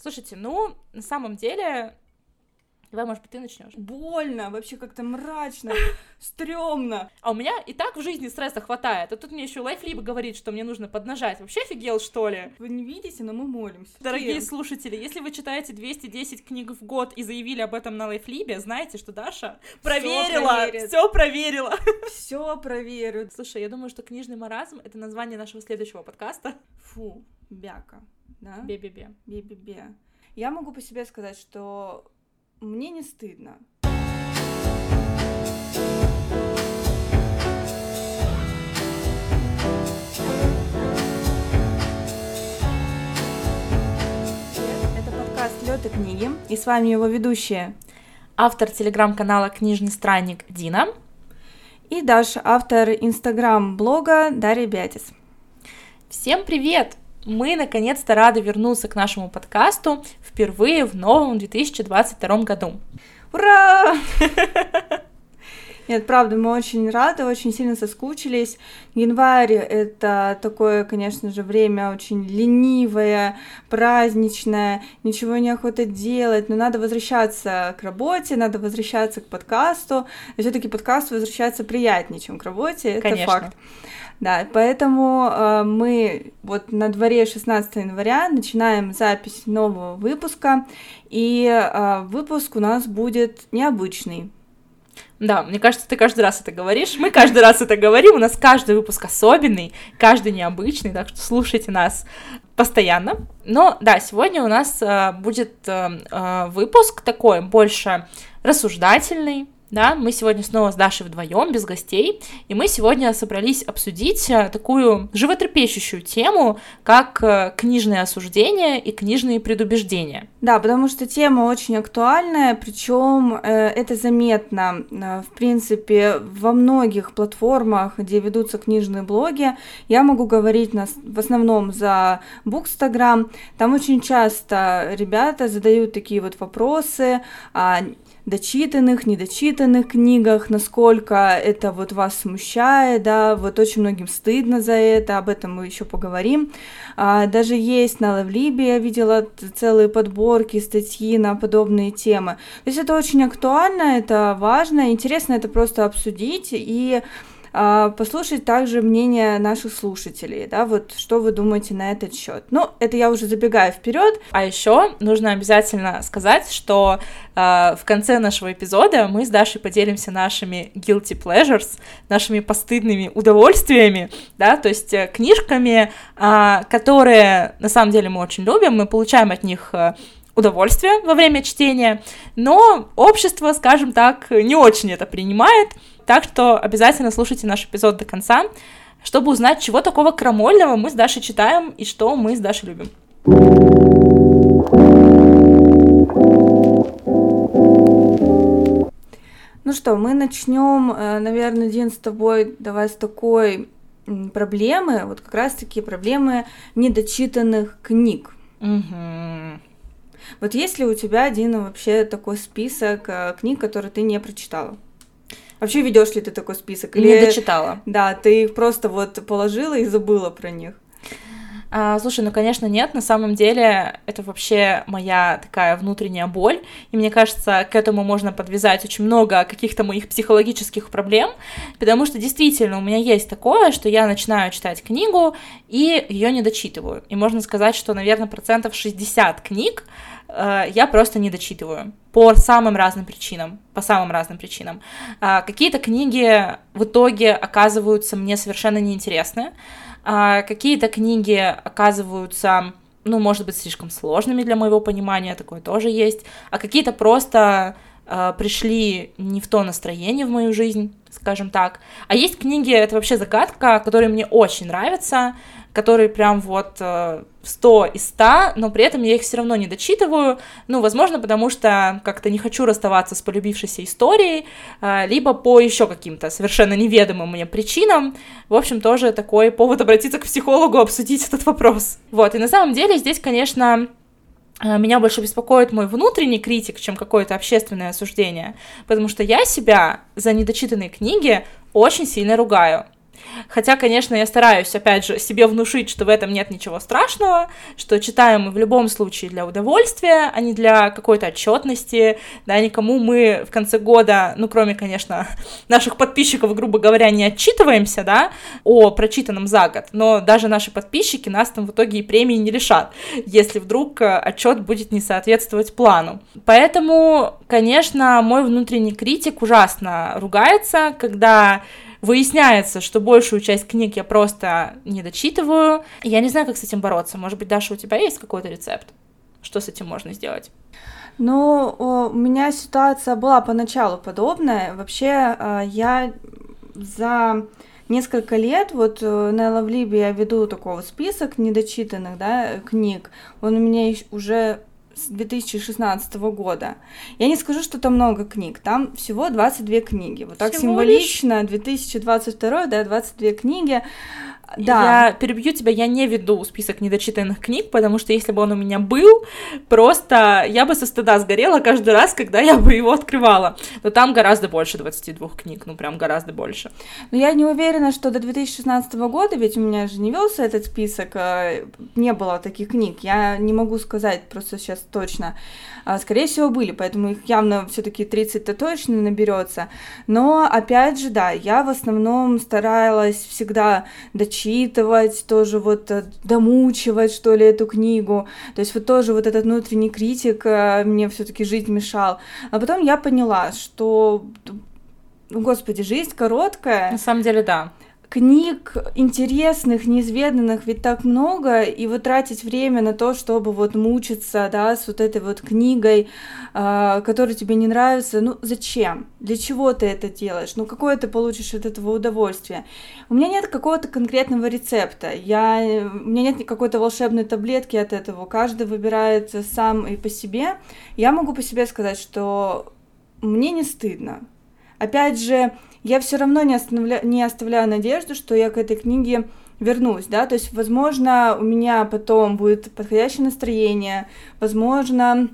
Слушайте, ну, на самом деле, Давай, может быть, ты начнешь. Больно, вообще как-то мрачно, стрёмно. А у меня и так в жизни стресса хватает. А тут мне еще лайфлиб говорит, что мне нужно поднажать. Вообще офигел, что ли? Вы не видите, но мы молимся. Дорогие Всем. слушатели, если вы читаете 210 книг в год и заявили об этом на лайфлибе, знаете, что Даша проверила, все проверила. Все проверю. Слушай, я думаю, что книжный маразм — это название нашего следующего подкаста. Фу, бяка, да? Бе-бе-бе. Бе-бе-бе. Я могу по себе сказать, что мне не стыдно. Это подкаст Лёд и книги, и с вами его ведущие Автор телеграм-канала «Книжный странник» Дина. и Даша, автор инстаграм-блога Дарья Бятис. Всем привет! Мы наконец-то рады вернуться к нашему подкасту впервые в новом 2022 году. Ура! Нет, правда, мы очень рады, очень сильно соскучились. Январь — это такое, конечно же, время очень ленивое, праздничное, ничего не охота делать, но надо возвращаться к работе, надо возвращаться к подкасту. Все таки подкаст возвращается приятнее, чем к работе, это Конечно. факт. Да, поэтому э, мы вот на дворе 16 января начинаем запись нового выпуска, и э, выпуск у нас будет необычный. Да, мне кажется, ты каждый раз это говоришь. Мы каждый раз это говорим. У нас каждый выпуск особенный, каждый необычный, так что слушайте нас постоянно. Но да, сегодня у нас э, будет э, э, выпуск такой больше рассуждательный. Да, мы сегодня снова с Дашей вдвоем, без гостей, и мы сегодня собрались обсудить э, такую животрепещущую тему, как э, книжные осуждения и книжные предубеждения. Да, потому что тема очень актуальная, причем э, это заметно, в принципе, во многих платформах, где ведутся книжные блоги. Я могу говорить нас, в основном за Букстаграм. Там очень часто ребята задают такие вот вопросы о дочитанных, недочитанных книгах, насколько это вот вас смущает, да, вот очень многим стыдно за это, об этом мы еще поговорим. А, даже есть на Лавлибе, я видела целые подборки, статьи на подобные темы. То есть это очень актуально, это важно, интересно это просто обсудить и послушать также мнение наших слушателей, да, вот что вы думаете на этот счет. Ну, это я уже забегаю вперед. А еще нужно обязательно сказать, что э, в конце нашего эпизода мы с Дашей поделимся нашими guilty pleasures, нашими постыдными удовольствиями, да, то есть э, книжками, э, которые на самом деле мы очень любим, мы получаем от них э, удовольствие во время чтения, но общество, скажем так, не очень это принимает, так что обязательно слушайте наш эпизод до конца, чтобы узнать, чего такого крамольного мы с Дашей читаем и что мы с Дашей любим. Ну что, мы начнем, э, наверное, Дин, с тобой давай с такой проблемы, вот как раз-таки проблемы недочитанных книг. Мгм. Вот есть ли у тебя, Дина, вообще такой список э, книг, которые ты не прочитала? Вообще ведешь ли ты такой список? Не дочитала. Да, ты их просто вот положила и забыла про них. А, слушай, ну, конечно, нет. На самом деле, это вообще моя такая внутренняя боль. И мне кажется, к этому можно подвязать очень много каких-то моих психологических проблем. Потому что действительно у меня есть такое, что я начинаю читать книгу и ее не дочитываю. И можно сказать, что, наверное, процентов 60 книг я просто не дочитываю по самым разным причинам, по самым разным причинам. А, какие-то книги в итоге оказываются мне совершенно неинтересны, а, какие-то книги оказываются, ну, может быть, слишком сложными для моего понимания, такое тоже есть, а какие-то просто а, пришли не в то настроение в мою жизнь, скажем так. А есть книги, это вообще загадка, которые мне очень нравятся, которые прям вот э, 100 из 100, но при этом я их все равно не дочитываю, ну, возможно, потому что как-то не хочу расставаться с полюбившейся историей, э, либо по еще каким-то совершенно неведомым мне причинам. В общем, тоже такой повод обратиться к психологу, обсудить этот вопрос. Вот, и на самом деле здесь, конечно, э, меня больше беспокоит мой внутренний критик, чем какое-то общественное осуждение, потому что я себя за недочитанные книги очень сильно ругаю. Хотя, конечно, я стараюсь, опять же, себе внушить, что в этом нет ничего страшного, что читаем мы в любом случае для удовольствия, а не для какой-то отчетности, да, никому мы в конце года, ну, кроме, конечно, наших подписчиков, грубо говоря, не отчитываемся, да, о прочитанном за год, но даже наши подписчики нас там в итоге и премии не лишат, если вдруг э, отчет будет не соответствовать плану. Поэтому, конечно, мой внутренний критик ужасно ругается, когда выясняется, что большую часть книг я просто не дочитываю. Я не знаю, как с этим бороться. Может быть, Даша, у тебя есть какой-то рецепт? Что с этим можно сделать? Ну, у меня ситуация была поначалу подобная. Вообще, э, я за несколько лет, вот э, на Лавлибе я веду такой список недочитанных, да, книг. Он у меня уже с 2016 года. Я не скажу, что там много книг, там всего 22 книги. Вот так всего символично, лишь? 2022, да, 22 книги. Да. Я перебью тебя, я не веду список недочитанных книг, потому что если бы он у меня был, просто я бы со стыда сгорела каждый раз, когда я бы его открывала. Но там гораздо больше 22 книг, ну прям гораздо больше. Но я не уверена, что до 2016 года, ведь у меня же не велся этот список, а, не было таких книг. Я не могу сказать просто сейчас точно. А, скорее всего, были, поэтому их явно все-таки 30-то точно наберется. Но опять же, да, я в основном старалась всегда дочитывать, тоже вот э, домучивать, что ли, эту книгу. То есть вот тоже вот этот внутренний критик э, мне все-таки жить мешал. А потом я поняла, что Господи, жизнь короткая. На самом деле, да книг интересных, неизведанных ведь так много, и вот тратить время на то, чтобы вот мучиться, да, с вот этой вот книгой, э, которая тебе не нравится, ну зачем? Для чего ты это делаешь? Ну какое ты получишь от этого удовольствие? У меня нет какого-то конкретного рецепта, я, у меня нет какой-то волшебной таблетки от этого, каждый выбирает сам и по себе. Я могу по себе сказать, что мне не стыдно. Опять же, я все равно не, не оставляю надежду, что я к этой книге вернусь, да, то есть, возможно, у меня потом будет подходящее настроение, возможно,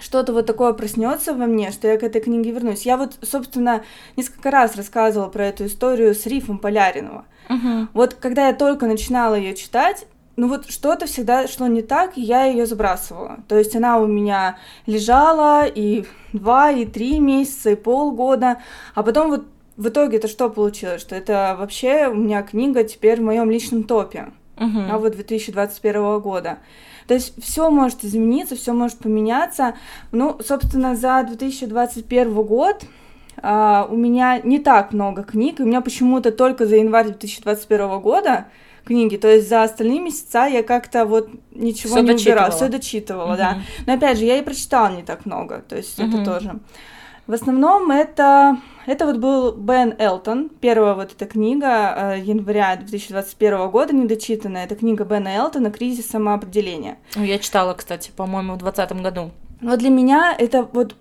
что-то вот такое проснется во мне, что я к этой книге вернусь. Я вот, собственно, несколько раз рассказывала про эту историю с Рифом Поляринова. Uh-huh. Вот когда я только начинала ее читать, ну вот что-то всегда шло не так, и я ее забрасывала. То есть она у меня лежала и два, и три месяца, и полгода, а потом вот в итоге это что получилось? Что это вообще у меня книга теперь в моем личном топе. Uh-huh. А вот 2021 года. То есть все может измениться, все может поменяться. Ну, собственно, за 2021 год а, у меня не так много книг, и у меня почему-то только за январь 2021 года книги, то есть за остальные месяца я как-то вот ничего всё не убирала, все дочитывала, uh-huh. да. Но опять же, я и прочитала не так много, то есть uh-huh. это тоже. В основном это, это вот был Бен Элтон, первая вот эта книга э, января 2021 года, недочитанная. Это книга Бена Элтона «Кризис самоопределения». Я читала, кстати, по-моему, в 2020 году. Вот для меня это вот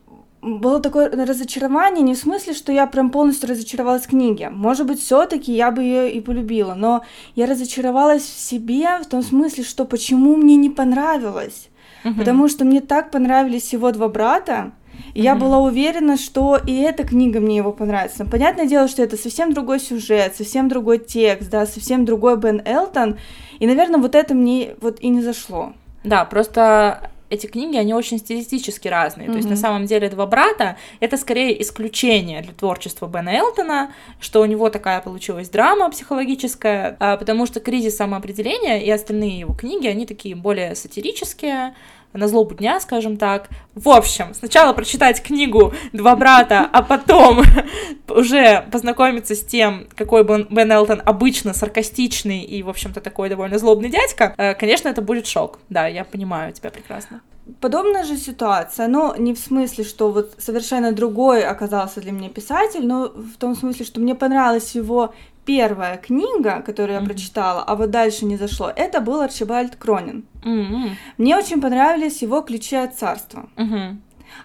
было такое разочарование, не в смысле, что я прям полностью разочаровалась в книге. Может быть, все-таки я бы ее и полюбила, но я разочаровалась в себе в том смысле, что почему мне не понравилось. Угу. Потому что мне так понравились его два брата, и я была уверена, что и эта книга мне его понравится. Но понятное дело, что это совсем другой сюжет, совсем другой текст, да, совсем другой Бен Элтон. И, наверное, вот это мне вот и не зашло. Да, просто эти книги, они очень стилистически разные. Mm-hmm. То есть, на самом деле, «Два брата» — это скорее исключение для творчества Бена Элтона, что у него такая получилась драма психологическая, а, потому что «Кризис самоопределения» и остальные его книги, они такие более сатирические, на злобу дня, скажем так. В общем, сначала прочитать книгу «Два брата», а потом уже познакомиться с тем, какой Бен Элтон обычно саркастичный и, в общем-то, такой довольно злобный дядька, э, конечно, это будет шок. Да, я понимаю тебя прекрасно. Подобная же ситуация, но не в смысле, что вот совершенно другой оказался для меня писатель, но в том смысле, что мне понравилась его первая книга, которую я mm-hmm. прочитала, а вот дальше не зашло, это был Арчибальд Кронин. Mm-hmm. Мне очень понравились его ключи от царства. Mm-hmm.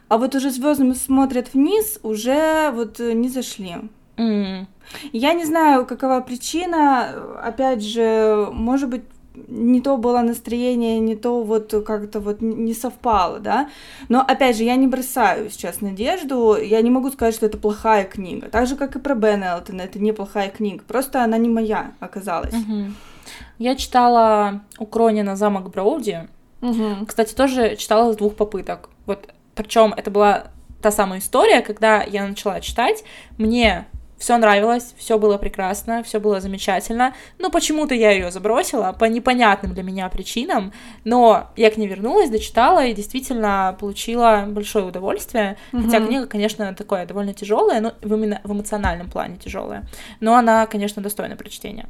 А вот уже звездами смотрят вниз, уже вот не зашли. Mm-hmm. Я не знаю, какова причина. Опять же, может быть, не то было настроение, не то вот как-то вот не совпало, да. Но опять же, я не бросаю сейчас надежду, я не могу сказать, что это плохая книга. Так же, как и про Бен Элтона, это неплохая книга, просто она не моя оказалась. Угу. Я читала у Кронина «Замок Броуди», угу. кстати, тоже читала с двух попыток. Вот, причем это была та самая история, когда я начала читать, мне все нравилось, все было прекрасно, все было замечательно, но почему-то я ее забросила по непонятным для меня причинам, но я к ней вернулась, дочитала и действительно получила большое удовольствие, mm-hmm. хотя книга, конечно, такое довольно тяжелая, но именно в эмоциональном плане тяжелая, но она, конечно, достойна прочтения.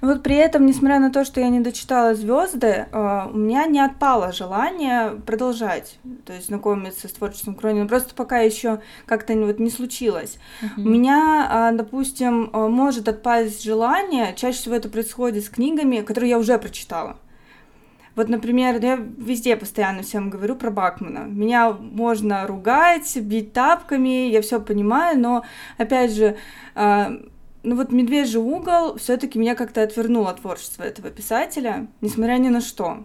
Вот при этом, несмотря на то, что я не дочитала звезды, а, у меня не отпало желание продолжать, то есть знакомиться с творчеством Кронина. Просто пока еще как-то вот не случилось. Uh-huh. У меня, а, допустим, а, может отпасть желание. Чаще всего это происходит с книгами, которые я уже прочитала. Вот, например, я везде постоянно всем говорю про Бакмана. Меня можно ругать, бить тапками, я все понимаю, но, опять же, ну вот «Медвежий угол» все таки меня как-то отвернуло от творчества этого писателя, несмотря ни на что.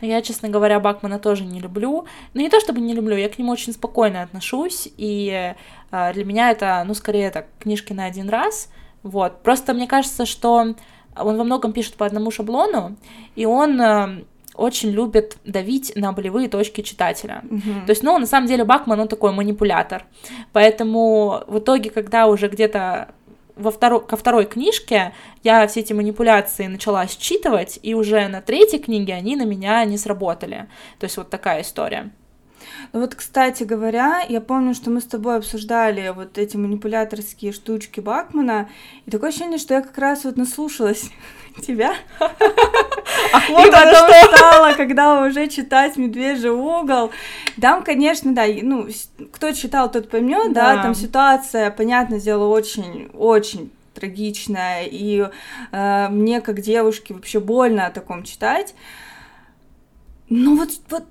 Я, честно говоря, Бакмана тоже не люблю. Ну, не то чтобы не люблю, я к нему очень спокойно отношусь, и э, для меня это, ну, скорее так, книжки на один раз. Вот. Просто мне кажется, что он во многом пишет по одному шаблону, и он э, очень любит давить на болевые точки читателя. Mm-hmm. То есть, ну, на самом деле, Бакман, он такой манипулятор. Поэтому в итоге, когда уже где-то во второ... ко второй книжке я все эти манипуляции начала считывать, и уже на третьей книге они на меня не сработали. То есть вот такая история. Ну вот, кстати говоря, я помню, что мы с тобой обсуждали вот эти манипуляторские штучки Бакмана, и такое ощущение, что я как раз вот наслушалась тебя. А и потом стала, когда уже читать «Медвежий угол». Там, конечно, да, ну, кто читал, тот поймет, да. да, там ситуация, понятно, дело очень, очень трагичная, и э, мне, как девушке, вообще больно о таком читать. Но вот, вот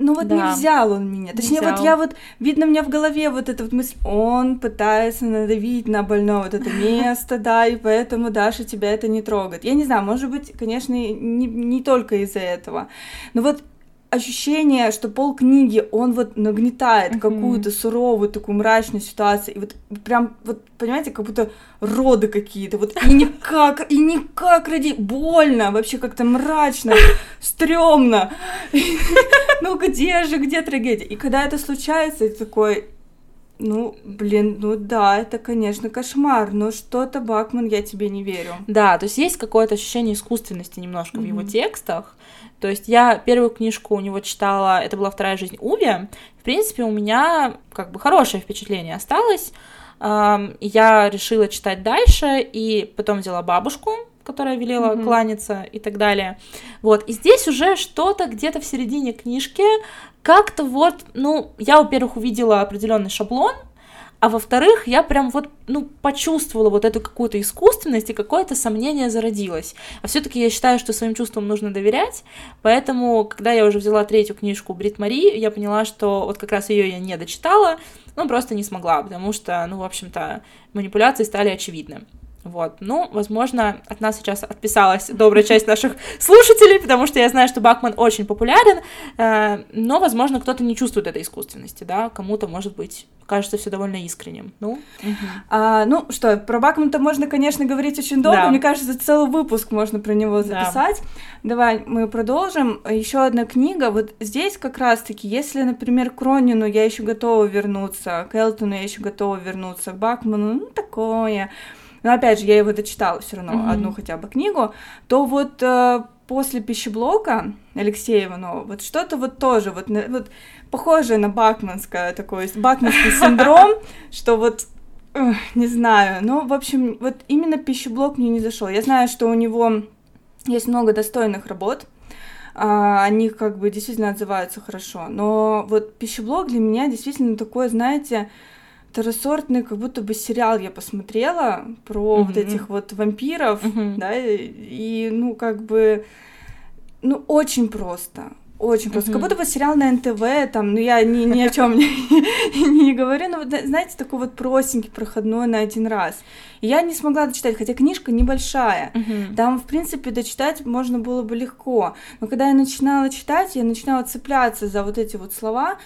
ну вот да. не взял он меня. Точнее, вот я вот, видно, у меня в голове вот эта вот мысль, он пытается надавить на больное вот это место, да, и поэтому Даша тебя это не трогает. Я не знаю, может быть, конечно, не, не только из-за этого. Но вот ощущение, что пол книги он вот нагнетает mm-hmm. какую-то суровую такую мрачную ситуацию, и вот прям вот понимаете, как будто роды какие-то, вот и никак, и никак ради больно, вообще как-то мрачно, стрёмно. Ну где же, где трагедия? И когда это случается, ты такой, ну, блин, ну да, это, конечно, кошмар, но что-то, Бакман, я тебе не верю. Да, то есть есть какое-то ощущение искусственности немножко mm-hmm. в его текстах. То есть я первую книжку у него читала, это была «Вторая жизнь Уви». В принципе, у меня как бы хорошее впечатление осталось. Я решила читать дальше, и потом взяла бабушку, которая велела mm-hmm. кланяться и так далее. Вот, и здесь уже что-то где-то в середине книжки как-то вот, ну, я, во-первых, увидела определенный шаблон, а во-вторых, я прям вот, ну, почувствовала вот эту какую-то искусственность и какое-то сомнение зародилось. А все-таки я считаю, что своим чувствам нужно доверять, поэтому, когда я уже взяла третью книжку Брит Мари, я поняла, что вот как раз ее я не дочитала, ну, просто не смогла, потому что, ну, в общем-то, манипуляции стали очевидны. Вот, ну, возможно, от нас сейчас отписалась добрая часть наших слушателей, потому что я знаю, что Бакман очень популярен, э, но, возможно, кто-то не чувствует этой искусственности, да, кому-то, может быть, кажется все довольно искренним. Ну, угу. а, ну что, про Бакмана-то можно, конечно, говорить очень долго, да. мне кажется, целый выпуск можно про него записать. Да. Давай мы продолжим. Еще одна книга, вот здесь как раз-таки, если, например, к Ронину я еще готова вернуться, к Элтону я еще готова вернуться, к Бакману, ну, такое но опять же, я его дочитала все равно, mm-hmm. одну хотя бы книгу, то вот э, после пищеблока Алексея Иванова, вот что-то вот тоже, вот, вот похожее на бакманское такое, бакманский синдром, что вот не знаю, ну, в общем, вот именно пищеблок мне не зашел. Я знаю, что у него есть много достойных работ, а, они как бы действительно отзываются хорошо, но вот пищеблок для меня действительно такое, знаете, второсортный, как будто бы сериал я посмотрела про mm-hmm. вот этих вот вампиров, mm-hmm. да, и, ну, как бы, ну, очень просто, Очень просто. Как будто бы сериал на НТВ, там, ну я ни, ни о чем не, не говорю, но, знаете, такой вот простенький, проходной на один раз. И я не смогла дочитать, хотя книжка небольшая. Там, в принципе, дочитать можно было бы легко. Но когда я начинала читать, я начинала цепляться за вот эти вот слова,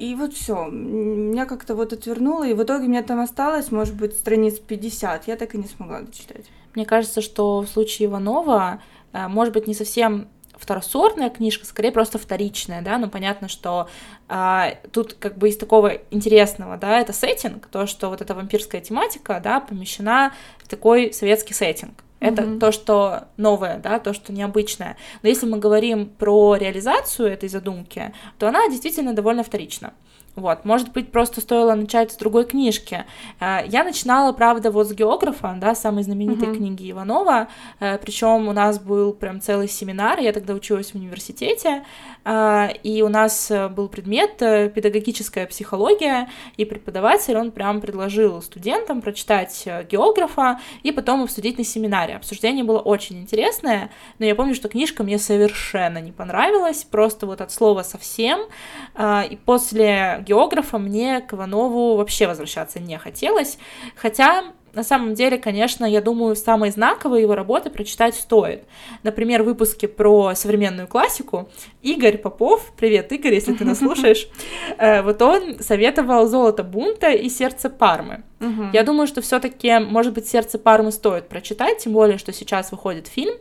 и вот все, меня как-то вот отвернуло, и в итоге мне там осталось, может быть, страниц 50, я так и не смогла дочитать. Мне кажется, что в случае Иванова, э, может быть, не совсем второсортная книжка, скорее просто вторичная, да, но понятно, что а, тут как бы из такого интересного, да, это сеттинг, то, что вот эта вампирская тематика, да, помещена в такой советский сеттинг. Это mm-hmm. то, что новое, да, то, что необычное. Но если мы говорим про реализацию этой задумки, то она действительно довольно вторична. Вот, может быть, просто стоило начать с другой книжки. Э, я начинала, правда, вот с географа, да, самой знаменитой uh-huh. книги Иванова, э, причем у нас был прям целый семинар, я тогда училась в университете, э, и у нас был предмет педагогическая психология, и преподаватель, он прям предложил студентам прочитать географа и потом обсудить на семинаре. Обсуждение было очень интересное, но я помню, что книжка мне совершенно не понравилась, просто вот от слова совсем, и после географа мне к Иванову вообще возвращаться не хотелось, хотя на самом деле, конечно, я думаю, самые знаковые его работы прочитать стоит. Например, выпуски про современную классику. Игорь Попов, привет, Игорь, если ты нас слушаешь, э, вот он советовал «Золото бунта» и «Сердце Пармы». Я думаю, что все таки может быть, «Сердце Пармы» стоит прочитать, тем более, что сейчас выходит фильм,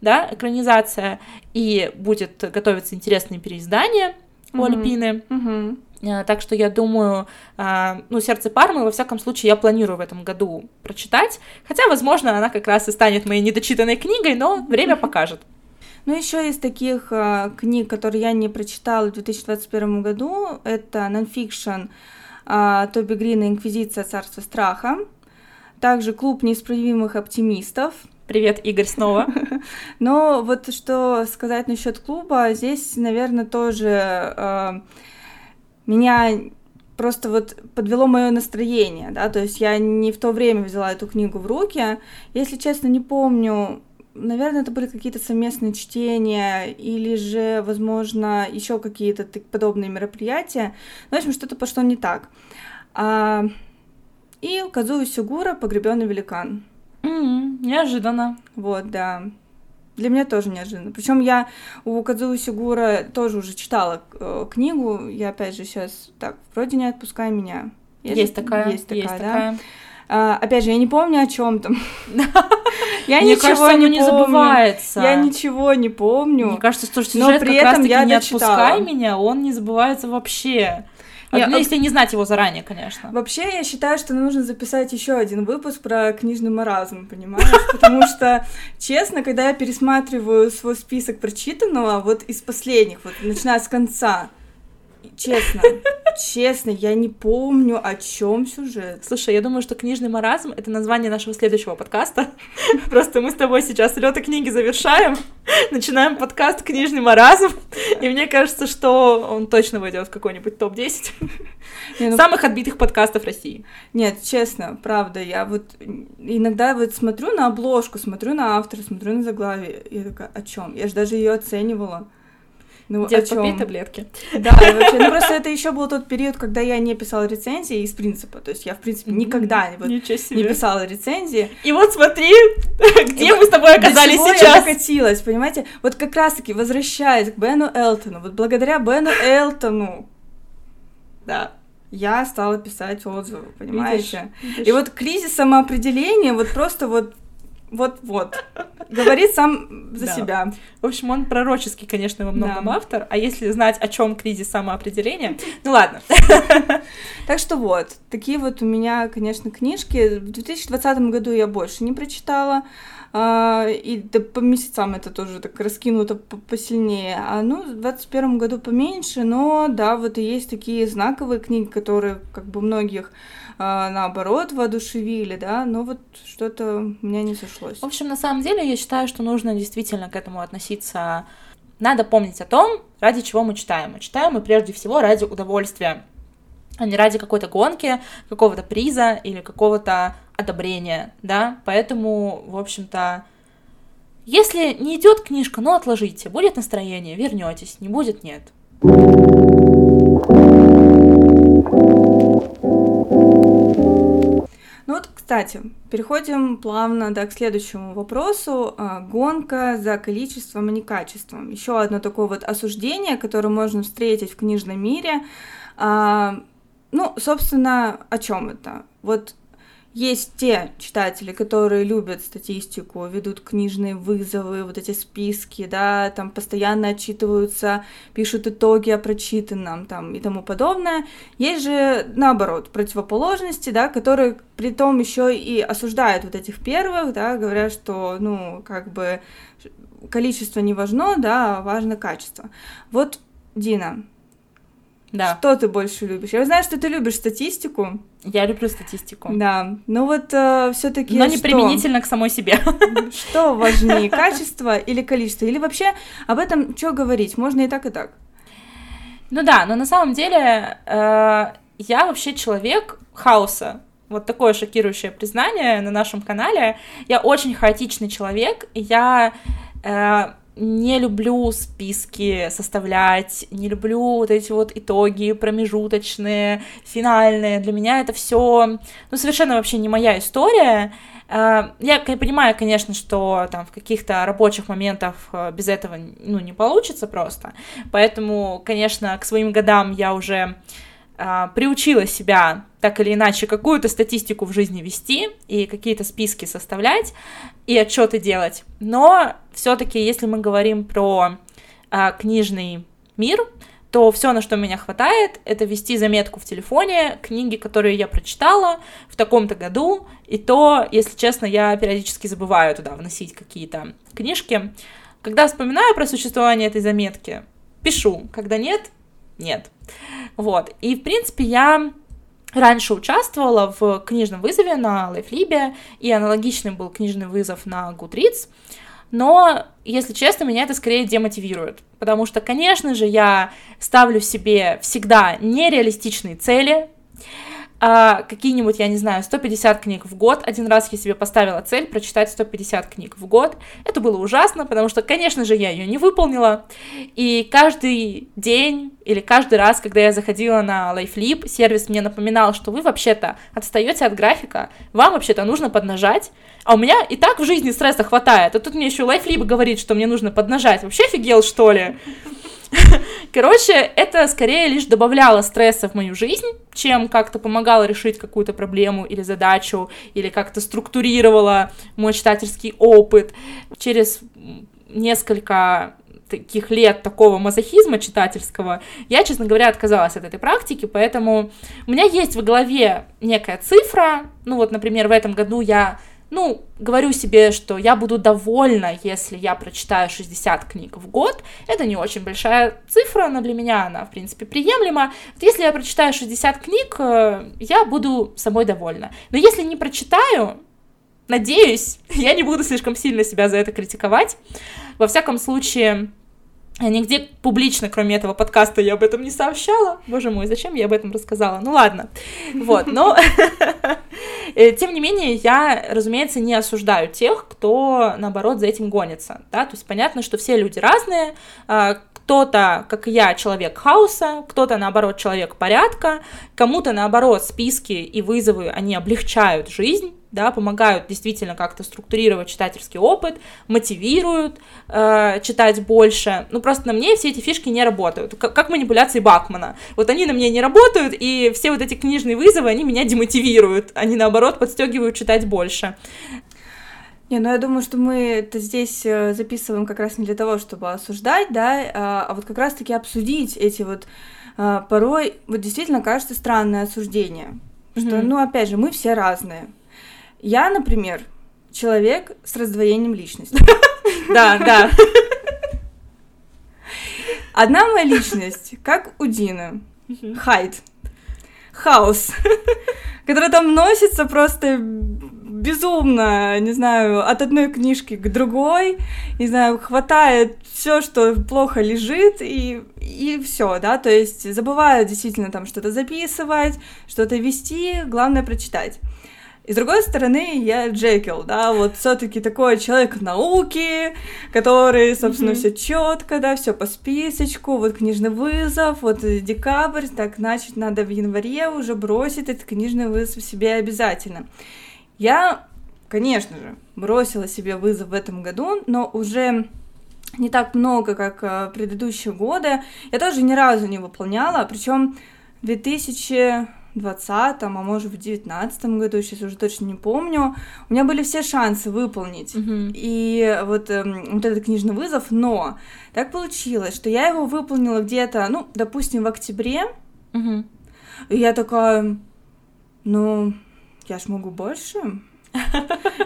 да, экранизация, и будет готовиться интересное переиздание у Альпины. Э, так что я думаю, э, ну, «Сердце Пармы», во всяком случае, я планирую в этом году прочитать. Хотя, возможно, она как раз и станет моей недочитанной книгой, но время покажет. Ну, еще из таких э, книг, которые я не прочитала в 2021 году, это нонфикшн э, Тоби Грина «Инквизиция. Царство страха», также «Клуб неисправимых оптимистов», Привет, Игорь, снова. Но вот что сказать насчет клуба, здесь, наверное, тоже э, меня просто вот подвело мое настроение, да, то есть я не в то время взяла эту книгу в руки. Если честно, не помню, наверное, это были какие-то совместные чтения или же, возможно, еще какие-то подобные мероприятия. Ну, в общем, что-то пошло не так. А... И Казуи Сюгура «Погребенный великан». Mm-hmm, неожиданно. Вот, да. Для меня тоже неожиданно. Причем я у Кадзуи Сигура тоже уже читала э, книгу. Я опять же сейчас так, вроде не отпускай меня. Есть, есть такая. Есть такая, есть да. Такая. А, опять же, я не помню о чем там. Я ничего не забывается. Я ничего не помню. Мне кажется, что сюжет при этом я не отпускай меня, он не забывается вообще. Я, ну, если не знать его заранее, конечно. Вообще, я считаю, что нужно записать еще один выпуск про книжный маразм, понимаешь? Потому что, честно, когда я пересматриваю свой список прочитанного, вот из последних, вот начиная с конца, честно, честно, я не помню, о чем сюжет. Слушай, я думаю, что книжный маразм это название нашего следующего подкаста. Просто мы с тобой сейчас лёта книги завершаем, начинаем подкаст Книжный маразм, и мне кажется, что он точно войдет в какой-нибудь топ-10 ну... самых отбитых подкастов России. Нет, честно, правда, я вот иногда вот смотрю на обложку, смотрю на автора, смотрю на заглавие, я такая, о чем? Я же даже ее оценивала. Ну, Дед, попей таблетки. Да, вообще, ну просто это еще был тот период, когда я не писала рецензии из принципа, то есть я, в принципе, никогда вот не писала рецензии. И вот смотри, где мы с тобой оказались до сейчас. я докатилась, понимаете? Вот как раз-таки возвращаясь к Бену Элтону, вот благодаря Бену Элтону, да, я стала писать отзывы, понимаете? Видишь, видишь. И вот кризис самоопределения, вот просто вот вот-вот. Говорит сам за да. себя. В общем, он пророческий, конечно, во многом да. автор. А если знать, о чем кризис самоопределения, ну ладно. Так что вот, такие вот у меня, конечно, книжки. В 2020 году я больше не прочитала. А, и да, по месяцам это тоже так раскинуто посильнее. А ну, в 2021 году поменьше, но да, вот и есть такие знаковые книги, которые как бы многих а, наоборот воодушевили, да, но вот что-то у меня не сошлось. В общем, на самом деле, я считаю, что нужно действительно к этому относиться. Надо помнить о том, ради чего мы читаем. Мы читаем мы прежде всего ради удовольствия, а не ради какой-то гонки, какого-то приза или какого-то одобрения, да, поэтому, в общем-то, Если не идет книжка, ну отложите. Будет настроение, вернетесь. Не будет, нет. Ну вот, кстати, переходим плавно да, к следующему вопросу. А, гонка за количеством, а не качеством. Еще одно такое вот осуждение, которое можно встретить в книжном мире. А, ну, собственно, о чем это? Вот есть те читатели, которые любят статистику, ведут книжные вызовы, вот эти списки, да, там постоянно отчитываются, пишут итоги о прочитанном там и тому подобное. Есть же, наоборот, противоположности, да, которые при том еще и осуждают вот этих первых, да, говорят, что, ну, как бы количество не важно, да, а важно качество. Вот, Дина, да. Что ты больше любишь? Я знаю, что ты любишь статистику. Я люблю статистику. Да. Ну вот э, все-таки. Но не что? применительно к самой себе. Что важнее, качество или количество? Или вообще об этом что говорить? Можно и так, и так. Ну да, но на самом деле э, я вообще человек хаоса. Вот такое шокирующее признание на нашем канале. Я очень хаотичный человек. Я э, не люблю списки составлять, не люблю вот эти вот итоги промежуточные, финальные. Для меня это все, ну, совершенно вообще не моя история. А, я понимаю, конечно, что там в каких-то рабочих моментах э, без этого, ну, не получится просто. Поэтому, конечно, к своим годам я уже а, приучила себя так или иначе какую-то статистику в жизни вести и какие-то списки составлять и отчеты делать. Но все-таки, если мы говорим про а, книжный мир, то все, на что меня хватает, это вести заметку в телефоне, книги, которые я прочитала в таком-то году, и то, если честно, я периодически забываю туда вносить какие-то книжки. Когда вспоминаю про существование этой заметки, пишу, когда нет, нет. Вот. И, в принципе, я раньше участвовала в книжном вызове на Лайфлибе, и аналогичный был книжный вызов на Goodreads, но, если честно, меня это скорее демотивирует, потому что, конечно же, я ставлю себе всегда нереалистичные цели, а, какие-нибудь, я не знаю, 150 книг в год. Один раз я себе поставила цель прочитать 150 книг в год. Это было ужасно, потому что, конечно же, я ее не выполнила. И каждый день или каждый раз, когда я заходила на LifeLip, сервис мне напоминал, что вы вообще-то отстаете от графика, вам вообще-то нужно поднажать, а у меня и так в жизни стресса хватает, а тут мне еще LifeLip говорит, что мне нужно поднажать. Вообще офигел, что ли? Короче, это скорее лишь добавляло стресса в мою жизнь, чем как-то помогало решить какую-то проблему или задачу, или как-то структурировало мой читательский опыт. Через несколько таких лет такого мазохизма читательского, я, честно говоря, отказалась от этой практики, поэтому у меня есть в голове некая цифра, ну вот, например, в этом году я ну, говорю себе, что я буду довольна, если я прочитаю 60 книг в год. Это не очень большая цифра, но для меня она, в принципе, приемлема. Вот если я прочитаю 60 книг, э, я буду собой довольна. Но если не прочитаю, надеюсь, я не буду слишком сильно себя за это критиковать. Во всяком случае, Нигде публично, кроме этого подкаста, я об этом не сообщала. Боже мой, зачем я об этом рассказала? Ну ладно. Вот, но тем не менее, я, разумеется, не осуждаю тех, кто, наоборот, за этим гонится. Да? То есть понятно, что все люди разные, а, кто-то, как я, человек хаоса, кто-то, наоборот, человек порядка, кому-то, наоборот, списки и вызовы, они облегчают жизнь, да, помогают действительно как-то структурировать читательский опыт, мотивируют э, читать больше. Ну, просто на мне все эти фишки не работают, как, как манипуляции Бакмана. Вот они на мне не работают, и все вот эти книжные вызовы, они меня демотивируют, они, наоборот, подстегивают читать больше. Не, ну я думаю, что мы это здесь э, записываем как раз не для того, чтобы осуждать, да, а, а вот как раз-таки обсудить эти вот а, порой, вот действительно кажется странное осуждение, mm-hmm. что, ну, опять же, мы все разные, я, например, человек с раздвоением личности. Да, да. Одна моя личность, как у Дины, хайт, хаос, который там носится просто безумно, не знаю, от одной книжки к другой, не знаю, хватает все, что плохо лежит, и, и все, да, то есть забываю действительно там что-то записывать, что-то вести, главное прочитать. И с другой стороны, я Джекил, да, вот все-таки такой человек науки, который, собственно, mm-hmm. все четко, да, все по списочку, вот книжный вызов, вот декабрь, так, значит, надо в январе уже бросить этот книжный вызов себе обязательно. Я, конечно же, бросила себе вызов в этом году, но уже не так много, как э, предыдущие годы. Я тоже ни разу не выполняла, причем 2000 2020, а может в 2019 году, сейчас уже точно не помню, у меня были все шансы выполнить. Mm-hmm. И вот, эм, вот этот книжный вызов, но так получилось, что я его выполнила где-то, ну, допустим, в октябре, mm-hmm. и я такая, ну, я ж могу больше.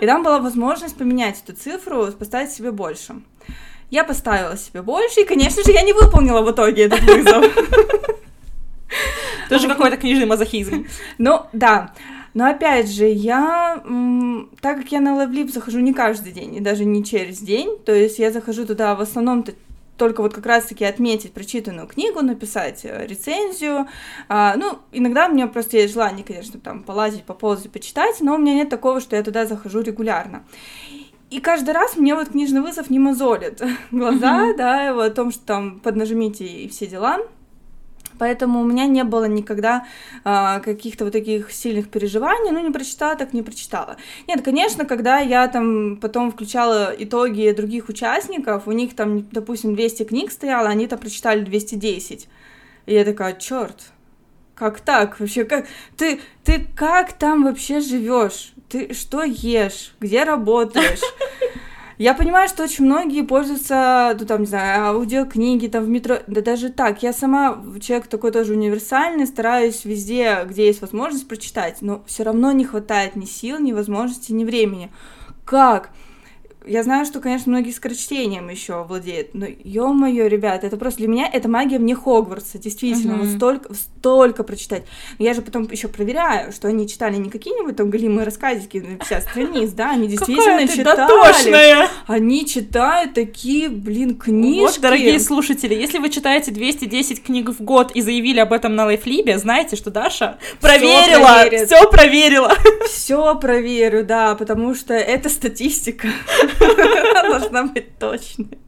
И там была возможность поменять эту цифру, поставить себе больше. Я поставила себе больше, и, конечно же, я не выполнила в итоге этот вызов. Тоже какой-то книжный мазохизм. Ну, да. Но опять же, я, так как я на LiveLib захожу не каждый день, и даже не через день, то есть я захожу туда в основном только вот как раз-таки отметить прочитанную книгу, написать э, рецензию. А, ну, иногда у меня просто есть желание, конечно, там полазить, поползать, почитать, но у меня нет такого, что я туда захожу регулярно. И каждый раз мне вот книжный вызов не мозолит глаза, да, о том, что там поднажмите и все дела. Поэтому у меня не было никогда а, каких-то вот таких сильных переживаний, ну, не прочитала, так не прочитала. Нет, конечно, когда я там потом включала итоги других участников, у них там, допустим, 200 книг стояло, они там прочитали 210. И я такая, черт, как так? Вообще, как ты, ты как там вообще живешь? Ты что ешь? Где работаешь? Я понимаю, что очень многие пользуются, ну, там, не знаю, аудиокниги, там, в метро, да даже так, я сама человек такой тоже универсальный, стараюсь везде, где есть возможность, прочитать, но все равно не хватает ни сил, ни возможности, ни времени. Как? Я знаю, что, конечно, многие скорочтением еще владеют, но ё-моё, ребята, это просто для меня это магия вне Хогвартса, действительно, mm-hmm. вот столько, столько прочитать. Я же потом еще проверяю, что они читали не какие-нибудь там галимые рассказики на 50 страниц, да, они действительно читали. Они читают такие, блин, книжки. Вот, дорогие слушатели, если вы читаете 210 книг в год и заявили об этом на Лайфлибе, знаете, что Даша проверила, все проверила. Все проверю, да, потому что это статистика. Должна быть точной.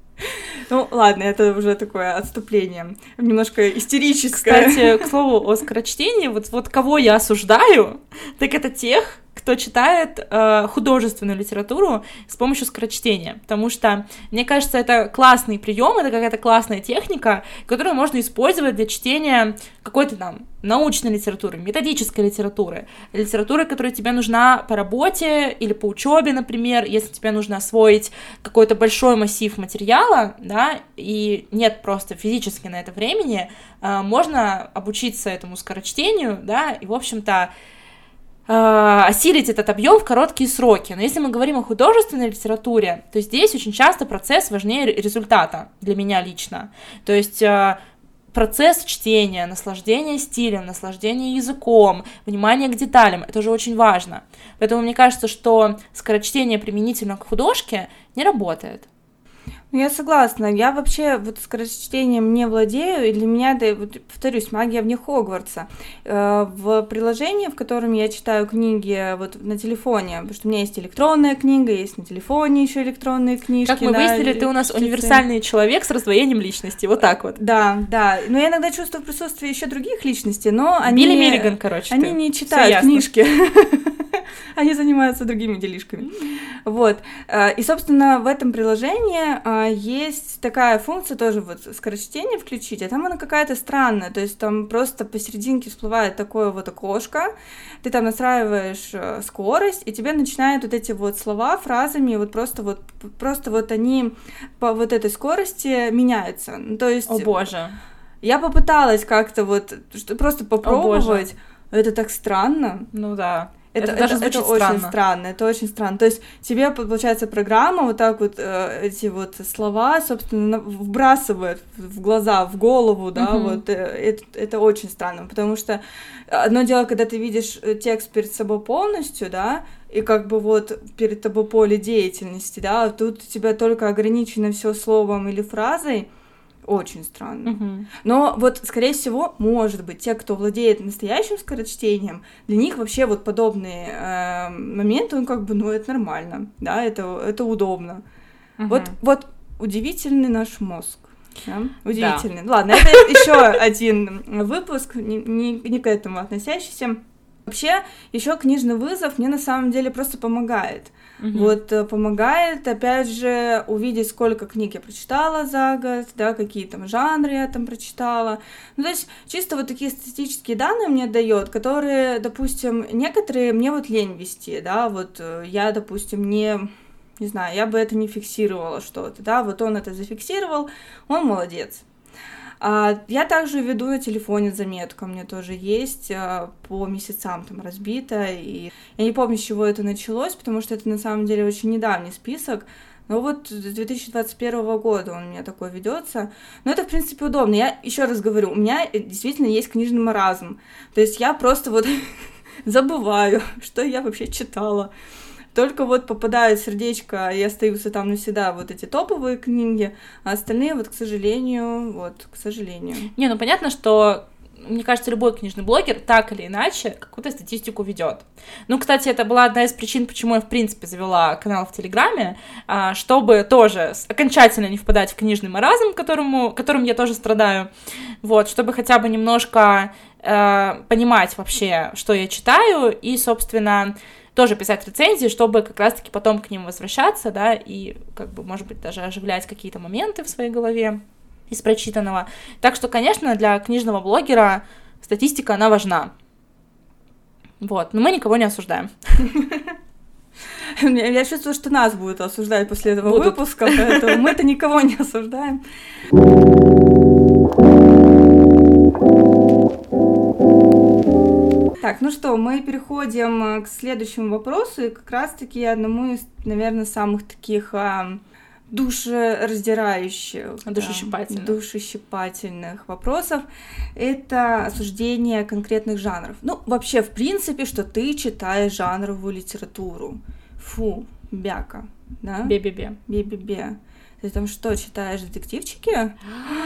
Ну, ладно, это уже такое отступление, немножко истерическое. Кстати, к слову о скорочтении, вот, вот кого я осуждаю, так это тех, кто читает э, художественную литературу с помощью скорочтения, потому что, мне кажется, это классный прием, это какая-то классная техника, которую можно использовать для чтения какой-то там научной литературы, методической литературы, литературы, которая тебе нужна по работе или по учебе, например, если тебе нужно освоить какой-то большой массив материала, да, и нет просто физически на это времени, э, можно обучиться этому скорочтению, да, и, в общем-то, осилить этот объем в короткие сроки. Но если мы говорим о художественной литературе, то здесь очень часто процесс важнее результата для меня лично. То есть э, процесс чтения, наслаждение стилем, наслаждение языком, внимание к деталям, это уже очень важно. Поэтому мне кажется, что скорочтение применительно к художке не работает. Ну, я согласна. Я вообще вот скорочтением не владею, и для меня это, вот, повторюсь, магия вне Хогвартса. Э, в приложении, в котором я читаю книги вот на телефоне, потому что у меня есть электронная книга, есть на телефоне еще электронные книжки. Как мы да, выяснили, ты у нас универсальный человек с раздвоением личности, вот так вот. Да, да. Но я иногда чувствую присутствие еще других личностей, но они... Билли Миллиган, короче. Они ты. не читают книжки. Они занимаются другими делишками. Вот. Э, и, собственно, в этом приложении э, есть такая функция тоже вот скорочтение включить, а там она какая-то странная, то есть там просто посерединке всплывает такое вот окошко, ты там настраиваешь э, скорость, и тебе начинают вот эти вот слова фразами вот просто вот просто вот они по вот этой скорости меняются. Ну, то есть... О боже. Я попыталась как-то вот просто попробовать. О, это так странно. Ну да. Это, это даже это, это странно. очень странно, это очень странно. То есть тебе, получается, программа вот так вот э, эти вот слова, собственно, вбрасывает в глаза, в голову, да, угу. вот э, это, это очень странно, потому что одно дело, когда ты видишь э, текст перед собой полностью, да, и как бы вот перед тобой поле деятельности, да, а тут у тебя только ограничено все словом или фразой, Очень странно. Мгм. Но вот, скорее всего, может быть, те, кто владеет настоящим скорочтением, для них вообще вот подобные э, моменты, он как бы, ну, это нормально, да, это, это удобно. Мгм. Вот, вот удивительный наш мозг. да, Удивительный. Ладно, это еще один выпуск, не, не- не к этому относящийся. Вообще, еще книжный вызов мне на самом деле просто помогает. Мгм. Вот э, помогает, опять же, увидеть, сколько книг я прочитала за год, да, какие там жанры я там прочитала. Ну, то есть, чисто вот такие статистические данные мне дает, которые, допустим, некоторые мне вот лень вести, да, вот э, я, допустим, не не знаю, я бы это не фиксировала что-то, да, вот он это зафиксировал, он молодец. А, я также веду на телефоне заметку, у меня тоже есть, а, по месяцам там разбито, и я не помню, с чего это началось, потому что это на самом деле очень недавний список, но вот с 2021 года он у меня такой ведется. Но это, в принципе, удобно. Я еще раз говорю, у меня э, действительно есть книжный маразм. То есть я просто вот забываю, что я вообще читала. Только вот попадает сердечко, и остаются там навсегда вот эти топовые книги, а остальные вот, к сожалению, вот, к сожалению. Не, ну понятно, что мне кажется, любой книжный блогер так или иначе какую-то статистику ведет. Ну, кстати, это была одна из причин, почему я, в принципе, завела канал в Телеграме, а, чтобы тоже окончательно не впадать в книжный маразм, которому, которым я тоже страдаю, вот, чтобы хотя бы немножко э, понимать вообще, что я читаю, и, собственно, тоже писать рецензии, чтобы как раз-таки потом к ним возвращаться, да, и, как бы, может быть, даже оживлять какие-то моменты в своей голове из прочитанного. Так что, конечно, для книжного блогера статистика, она важна. Вот, но мы никого не осуждаем. Я чувствую, что нас будут осуждать после этого Будут. выпуска, поэтому мы-то никого не осуждаем. Так, ну что, мы переходим э, к следующему вопросу, и как раз-таки одному из, наверное, самых таких а, душераздирающих, да, Душещипательных. душещипательных вопросов. Это осуждение конкретных жанров. Ну, вообще, в принципе, что ты читаешь жанровую литературу. Фу, бяка, да? Бе-бе-бе. Бе-бе-бе. Ты там что, читаешь детективчики?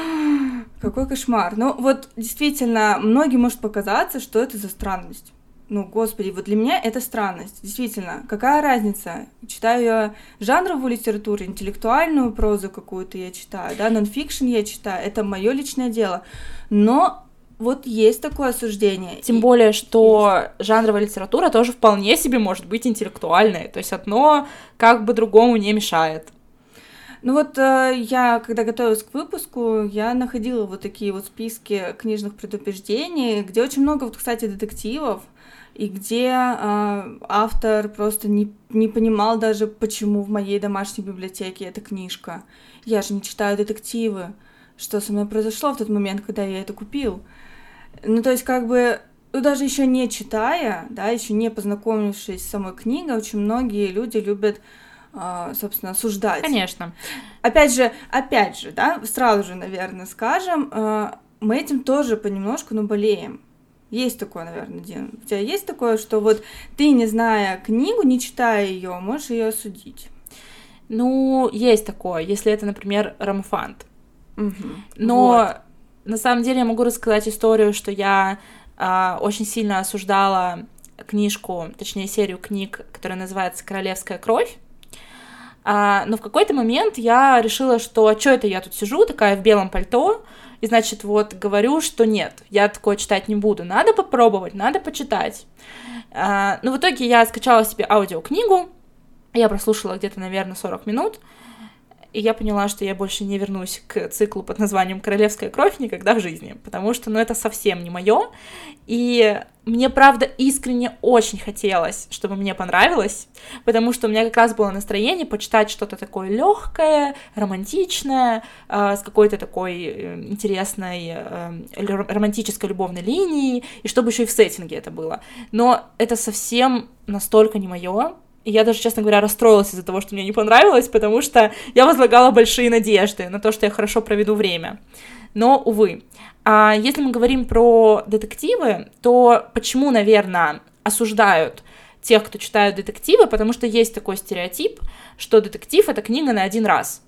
Какой кошмар. Ну, вот действительно, многим может показаться, что это за странность. Ну, господи, вот для меня это странность. Действительно, какая разница? Читаю я жанровую литературу, интеллектуальную прозу какую-то я читаю, да, нонфикшн я читаю, это мое личное дело. Но вот есть такое осуждение. Тем более, что жанровая литература тоже вполне себе может быть интеллектуальной. То есть одно как бы другому не мешает. Ну вот э, я, когда готовилась к выпуску, я находила вот такие вот списки книжных предупреждений, где очень много, вот, кстати, детективов, и где э, автор просто не, не понимал даже, почему в моей домашней библиотеке эта книжка. Я же не читаю детективы. Что со мной произошло в тот момент, когда я это купил? Ну, то есть, как бы, ну, даже еще не читая, да, еще не познакомившись с самой книгой, очень многие люди любят, а, собственно, осуждать. Конечно. Опять же, опять же, да, сразу же, наверное, скажем, э, мы этим тоже понемножку, ну, болеем. Есть такое, наверное, Дин. У тебя есть такое, что вот ты, не зная книгу, не читая ее, можешь ее осудить? Ну, есть такое, если это, например, ромфант. Мгм. Но Вот. на самом деле я могу рассказать историю, что я а, очень сильно осуждала книжку, точнее серию книг, которая называется «Королевская кровь». А, но в какой-то момент я решила, что а что это я тут сижу, такая в белом пальто, и, значит, вот говорю, что нет, я такое читать не буду, надо попробовать, надо почитать. А, но в итоге я скачала себе аудиокнигу, я прослушала где-то, наверное, 40 минут, и я поняла, что я больше не вернусь к циклу под названием «Королевская кровь» никогда в жизни, потому что, ну, это совсем не мое, и мне, правда, искренне очень хотелось, чтобы мне понравилось, потому что у меня как раз было настроение почитать что-то такое легкое, романтичное, э, с какой-то такой э, интересной э, романтической любовной линией, и чтобы еще и в сеттинге это было. Но это совсем настолько не мое, и я даже, честно говоря, расстроилась из-за того, что мне не понравилось, потому что я возлагала большие надежды на то, что я хорошо проведу время. Но, увы. А если мы говорим про детективы, то почему, наверное, осуждают тех, кто читают детективы? Потому что есть такой стереотип, что детектив — это книга на один раз.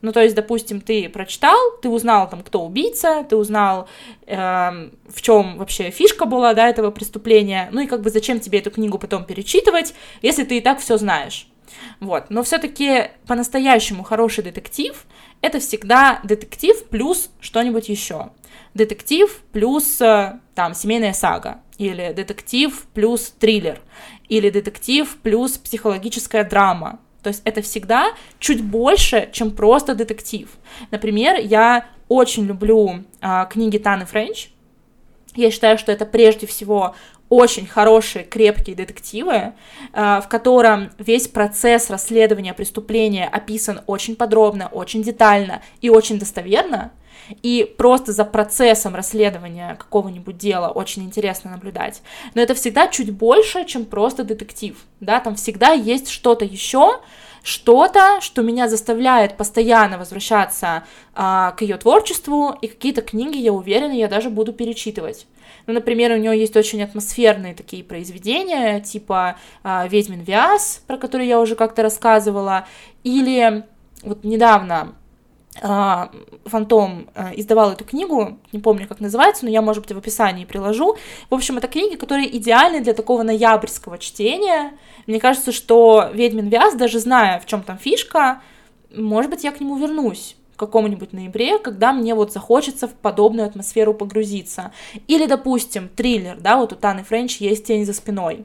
Ну, то есть, допустим, ты прочитал, ты узнал, там, кто убийца, ты узнал, э, в чем вообще фишка была, да, этого преступления, ну и как бы зачем тебе эту книгу потом перечитывать, если ты и так все знаешь. Вот. Но все-таки по-настоящему хороший детектив это всегда детектив плюс что-нибудь еще. Детектив плюс э, там семейная сага, или детектив плюс триллер, или детектив плюс психологическая драма. То есть это всегда чуть больше, чем просто детектив. Например, я очень люблю а, книги Таны Френч. Я считаю, что это прежде всего очень хорошие, крепкие детективы, а, в котором весь процесс расследования преступления описан очень подробно, очень детально и очень достоверно. И просто за процессом расследования какого-нибудь дела очень интересно наблюдать. Но это всегда чуть больше, чем просто детектив. Да, там всегда есть что-то еще, что-то, что меня заставляет постоянно возвращаться а, к ее творчеству, и какие-то книги, я уверена, я даже буду перечитывать. Ну, например, у нее есть очень атмосферные такие произведения, типа а, «Ведьмин Виас», про который я уже как-то рассказывала, или вот недавно Фантом а, издавал эту книгу, не помню, как называется, но я, может быть, в описании приложу. В общем, это книги, которые идеальны для такого ноябрьского чтения. Мне кажется, что «Ведьмин Вяз», даже зная, в чем там фишка, может быть, я к нему вернусь в каком-нибудь ноябре, когда мне вот захочется в подобную атмосферу погрузиться. Или, допустим, триллер, да, вот у Таны Френч есть «Тень за спиной».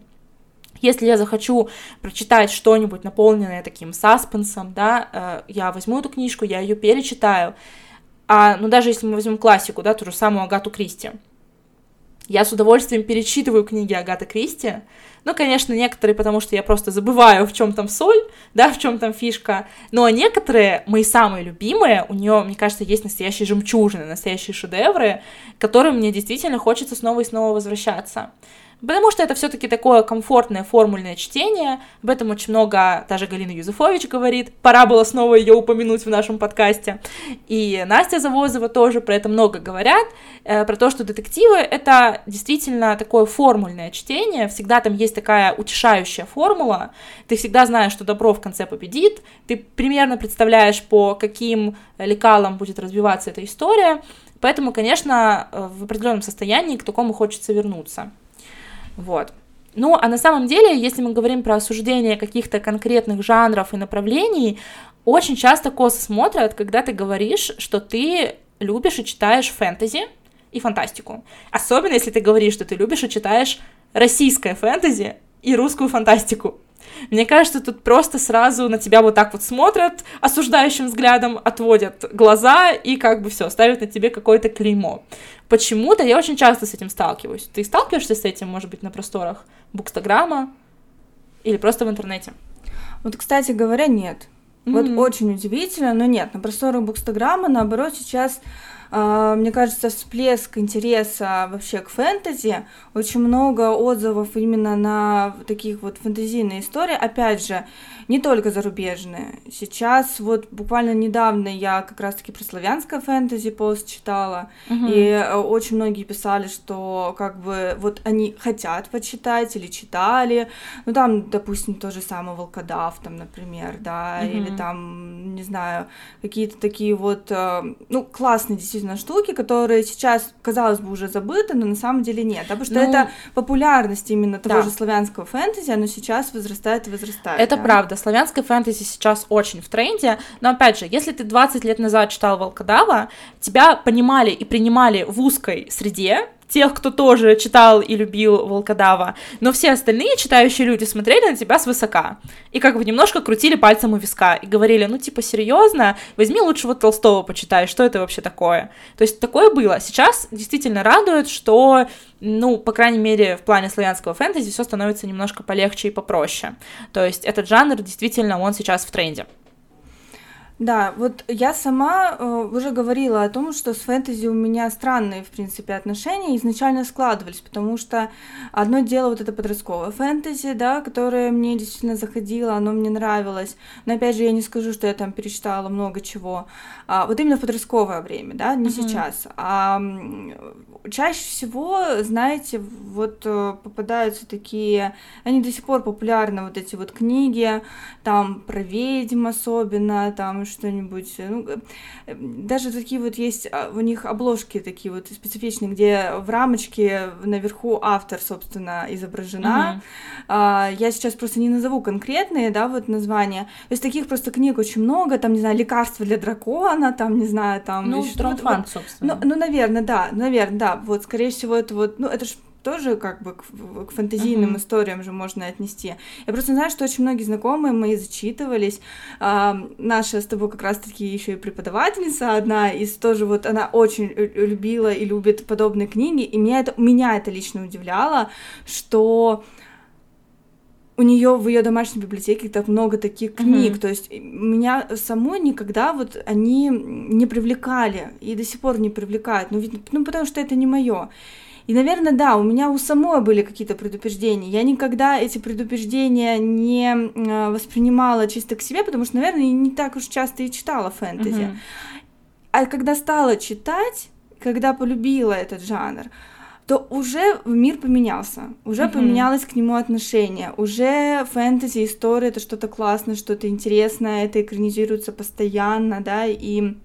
Если я захочу прочитать что-нибудь наполненное таким саспенсом, да, э, я возьму эту книжку, я ее перечитаю. А, ну, даже если мы возьмем классику, да, ту же самую Агату Кристи. Я с удовольствием перечитываю книги Агаты Кристи. Ну, конечно, некоторые, потому что я просто забываю, в чем там соль, да, в чем там фишка. Но некоторые, мои самые любимые, у нее, мне кажется, есть настоящие жемчужины, настоящие шедевры, к которым мне действительно хочется снова и снова возвращаться. Потому что это все-таки такое комфортное формульное чтение. Об этом очень много даже Галина Юзефович говорит. Пора было снова ее упомянуть в нашем подкасте. И Настя Завозова тоже про это много говорят. Э, про то, что детективы — это действительно такое формульное чтение. Всегда там есть такая утешающая формула. Ты всегда знаешь, что добро в конце победит. Ты примерно представляешь, по каким лекалам будет развиваться эта история. Поэтому, конечно, э, в определенном состоянии к такому хочется вернуться. Вот. Ну, а на самом деле, если мы говорим про осуждение каких-то конкретных жанров и направлений, очень часто косо смотрят, когда ты говоришь, что ты любишь и читаешь фэнтези и фантастику. Особенно, если ты говоришь, что ты любишь и читаешь российское фэнтези и русскую фантастику. Мне кажется, тут просто сразу на тебя вот так вот смотрят осуждающим взглядом, отводят глаза и как бы все, ставят на тебе какое-то клеймо. Почему-то я очень часто с этим сталкиваюсь. Ты сталкиваешься с этим, может быть, на просторах Букстаграма или просто в интернете? Вот, кстати говоря, нет. Mm-hmm. Вот очень удивительно, но нет. На просторах Букстаграма, наоборот, сейчас мне кажется, всплеск интереса вообще к фэнтези, очень много отзывов именно на таких вот фэнтезийные истории, опять же, не только зарубежные. Сейчас вот буквально недавно я как раз-таки про славянское фэнтези пост читала, угу. и э, очень многие писали, что как бы вот они хотят почитать или читали, ну там, допустим, то же самое Волкодав, там, например, да, угу. или там, не знаю, какие-то такие вот, э, ну, классные действительно штуки, которые сейчас, казалось бы, уже забыты, но на самом деле нет, да, потому что ну, это популярность именно того да. же славянского фэнтези, оно сейчас возрастает и возрастает. Это да. правда, славянское фэнтези сейчас очень в тренде, но опять же, если ты 20 лет назад читал Волкодава, тебя понимали и принимали в узкой среде, тех, кто тоже читал и любил Волкодава, но все остальные читающие люди смотрели на тебя свысока и как бы немножко крутили пальцем у виска и говорили, ну типа серьезно, возьми лучше вот Толстого почитай, что это вообще такое. То есть такое было. Сейчас действительно радует, что ну, по крайней мере, в плане славянского фэнтези все становится немножко полегче и попроще. То есть этот жанр действительно, он сейчас в тренде. Да, вот я сама э, уже говорила о том, что с фэнтези у меня странные, в принципе, отношения изначально складывались, потому что одно дело вот это подростковое фэнтези, да, которое мне действительно заходило, оно мне нравилось, но опять же я не скажу, что я там перечитала много чего, а, вот именно в подростковое время, да, не mm-hmm. сейчас, а чаще всего, знаете, вот э, попадаются такие, они до сих пор популярны, вот эти вот книги, там про ведьм особенно, там что-нибудь, ну, э, даже такие вот есть, а, у них обложки такие вот специфичные, где в рамочке наверху автор, собственно, изображена. Uh-huh. Я сейчас просто не назову конкретные, да, вот названия. То есть таких просто книг очень много, там, не знаю, лекарства для дракона, там, не знаю, там... Ну, что-то. вот, собственно. Ну, ну, наверное, да, наверное, да. Вот, скорее всего, это вот, ну, это же тоже как бы к, к фэнтезийным uh-huh. историям же можно отнести. Я просто знаю, что очень многие знакомые мои зачитывались. А, наша с тобой как раз-таки еще и преподавательница одна из тоже вот она очень любила и любит подобные книги, и меня это меня это лично удивляло, что у нее в ее домашней библиотеке так много таких книг, uh-huh. то есть меня самой никогда вот они не привлекали и до сих пор не привлекают, ну, ведь, ну потому что это не мое. И, наверное, да, у меня у самой были какие-то предупреждения. Я никогда эти предупреждения не э, воспринимала чисто к себе, потому что, наверное, не так уж часто и читала фэнтези. Uh-huh. А когда стала читать, когда полюбила этот жанр, то уже мир поменялся, уже uh-huh. поменялось к нему отношение, уже фэнтези, история это что-то классное, что-то интересное, это экранизируется постоянно, да, и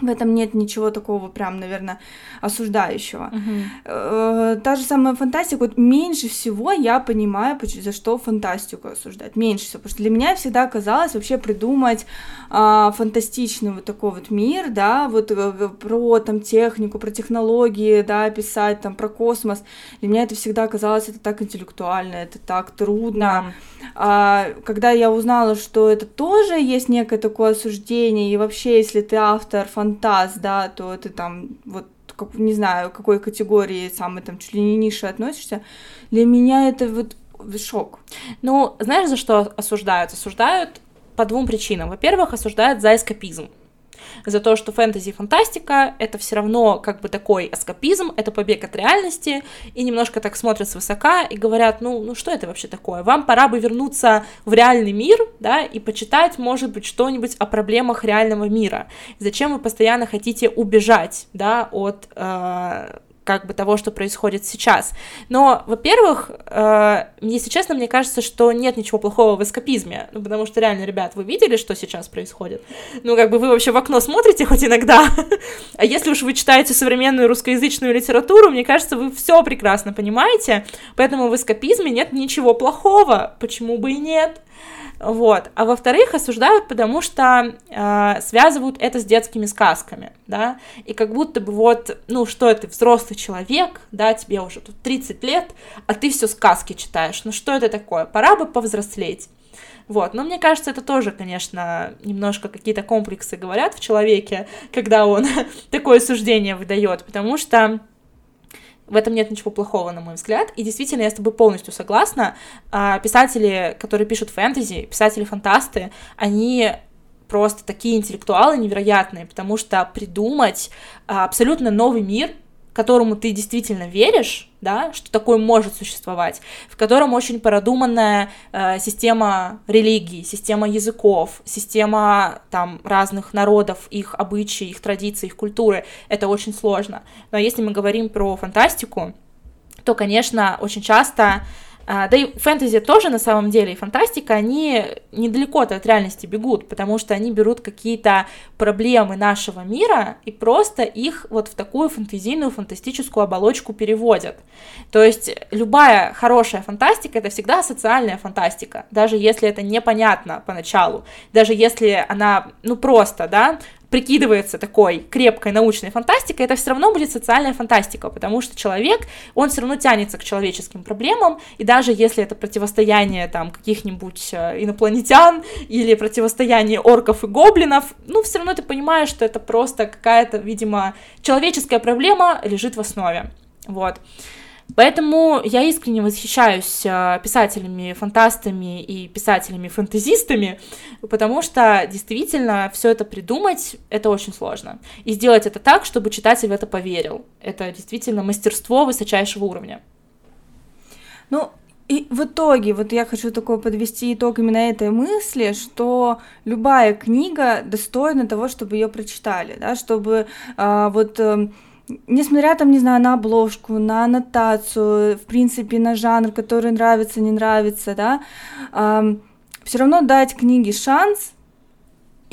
в этом нет ничего такого прям, наверное, осуждающего. Uh-huh. Та же самая фантастика, вот меньше всего я понимаю, за что фантастику осуждать, меньше всего, потому что для меня всегда казалось вообще придумать а, фантастичный вот такой вот мир, да, вот э, про там технику, про технологии, да, писать там про космос, для меня это всегда казалось это так интеллектуально, это так трудно. Yeah. А, когда я узнала, что это тоже есть некое такое осуждение, и вообще, если ты автор, фантастики, фантаст, да, то ты там вот как, не знаю, какой категории самой там чуть ли не ниши относишься, для меня это вот шок. Ну, знаешь, за что осуждают? Осуждают по двум причинам. Во-первых, осуждают за эскапизм за то, что фэнтези и фантастика — это все равно как бы такой эскапизм, это побег от реальности, и немножко так смотрят свысока и говорят, ну, ну что это вообще такое? Вам пора бы вернуться в реальный мир, да, и почитать, может быть, что-нибудь о проблемах реального мира. Зачем вы постоянно хотите убежать, да, от э, как бы того, что происходит сейчас. Но, во-первых, э, если честно, мне кажется, что нет ничего плохого в эскапизме, ну, потому что реально, ребят, вы видели, что сейчас происходит? Ну, как бы вы вообще в окно смотрите хоть иногда, а если уж вы читаете современную русскоязычную литературу, мне кажется, вы все прекрасно понимаете, поэтому в эскапизме нет ничего плохого, почему бы и нет? Вот. А во-вторых, осуждают, потому что э, связывают это с детскими сказками, да, и как будто бы вот, ну, что это, взрослый человек, да, тебе уже тут 30 лет, а ты все сказки читаешь, ну, что это такое, пора бы повзрослеть. Вот, но мне кажется, это тоже, конечно, немножко какие-то комплексы говорят в человеке, когда он такое суждение выдает, потому что в этом нет ничего плохого, на мой взгляд. И действительно, я с тобой полностью согласна. А, писатели, которые пишут фэнтези, писатели-фантасты, они просто такие интеллектуалы невероятные, потому что придумать а, абсолютно новый мир, которому ты действительно веришь, да, что такое может существовать, в котором очень продуманная э, система религий, система языков, система там разных народов, их обычаи, их традиции, их культуры, это очень сложно. Но если мы говорим про фантастику, то, конечно, очень часто да и фэнтези тоже на самом деле, и фантастика, они недалеко от реальности бегут, потому что они берут какие-то проблемы нашего мира и просто их вот в такую фантазийную, фантастическую оболочку переводят. То есть любая хорошая фантастика — это всегда социальная фантастика, даже если это непонятно поначалу, даже если она, ну просто, да, прикидывается такой крепкой научной фантастикой, это все равно будет социальная фантастика, потому что человек, он все равно тянется к человеческим проблемам, и даже если это противостояние там каких-нибудь э, инопланетян или противостояние орков и гоблинов, ну, все равно ты понимаешь, что это просто какая-то, видимо, человеческая проблема лежит в основе. Вот. Поэтому я искренне восхищаюсь э, писателями, фантастами и писателями-фантазистами, потому что действительно все это придумать это очень сложно. И сделать это так, чтобы читатель в это поверил. Это действительно мастерство высочайшего уровня. Ну, и в итоге, вот я хочу такой подвести итог именно этой мысли, что любая книга достойна того, чтобы ее прочитали, да, чтобы э, вот э, несмотря там, не знаю, на обложку, на аннотацию, в принципе, на жанр, который нравится, не нравится, да, э, все равно дать книге шанс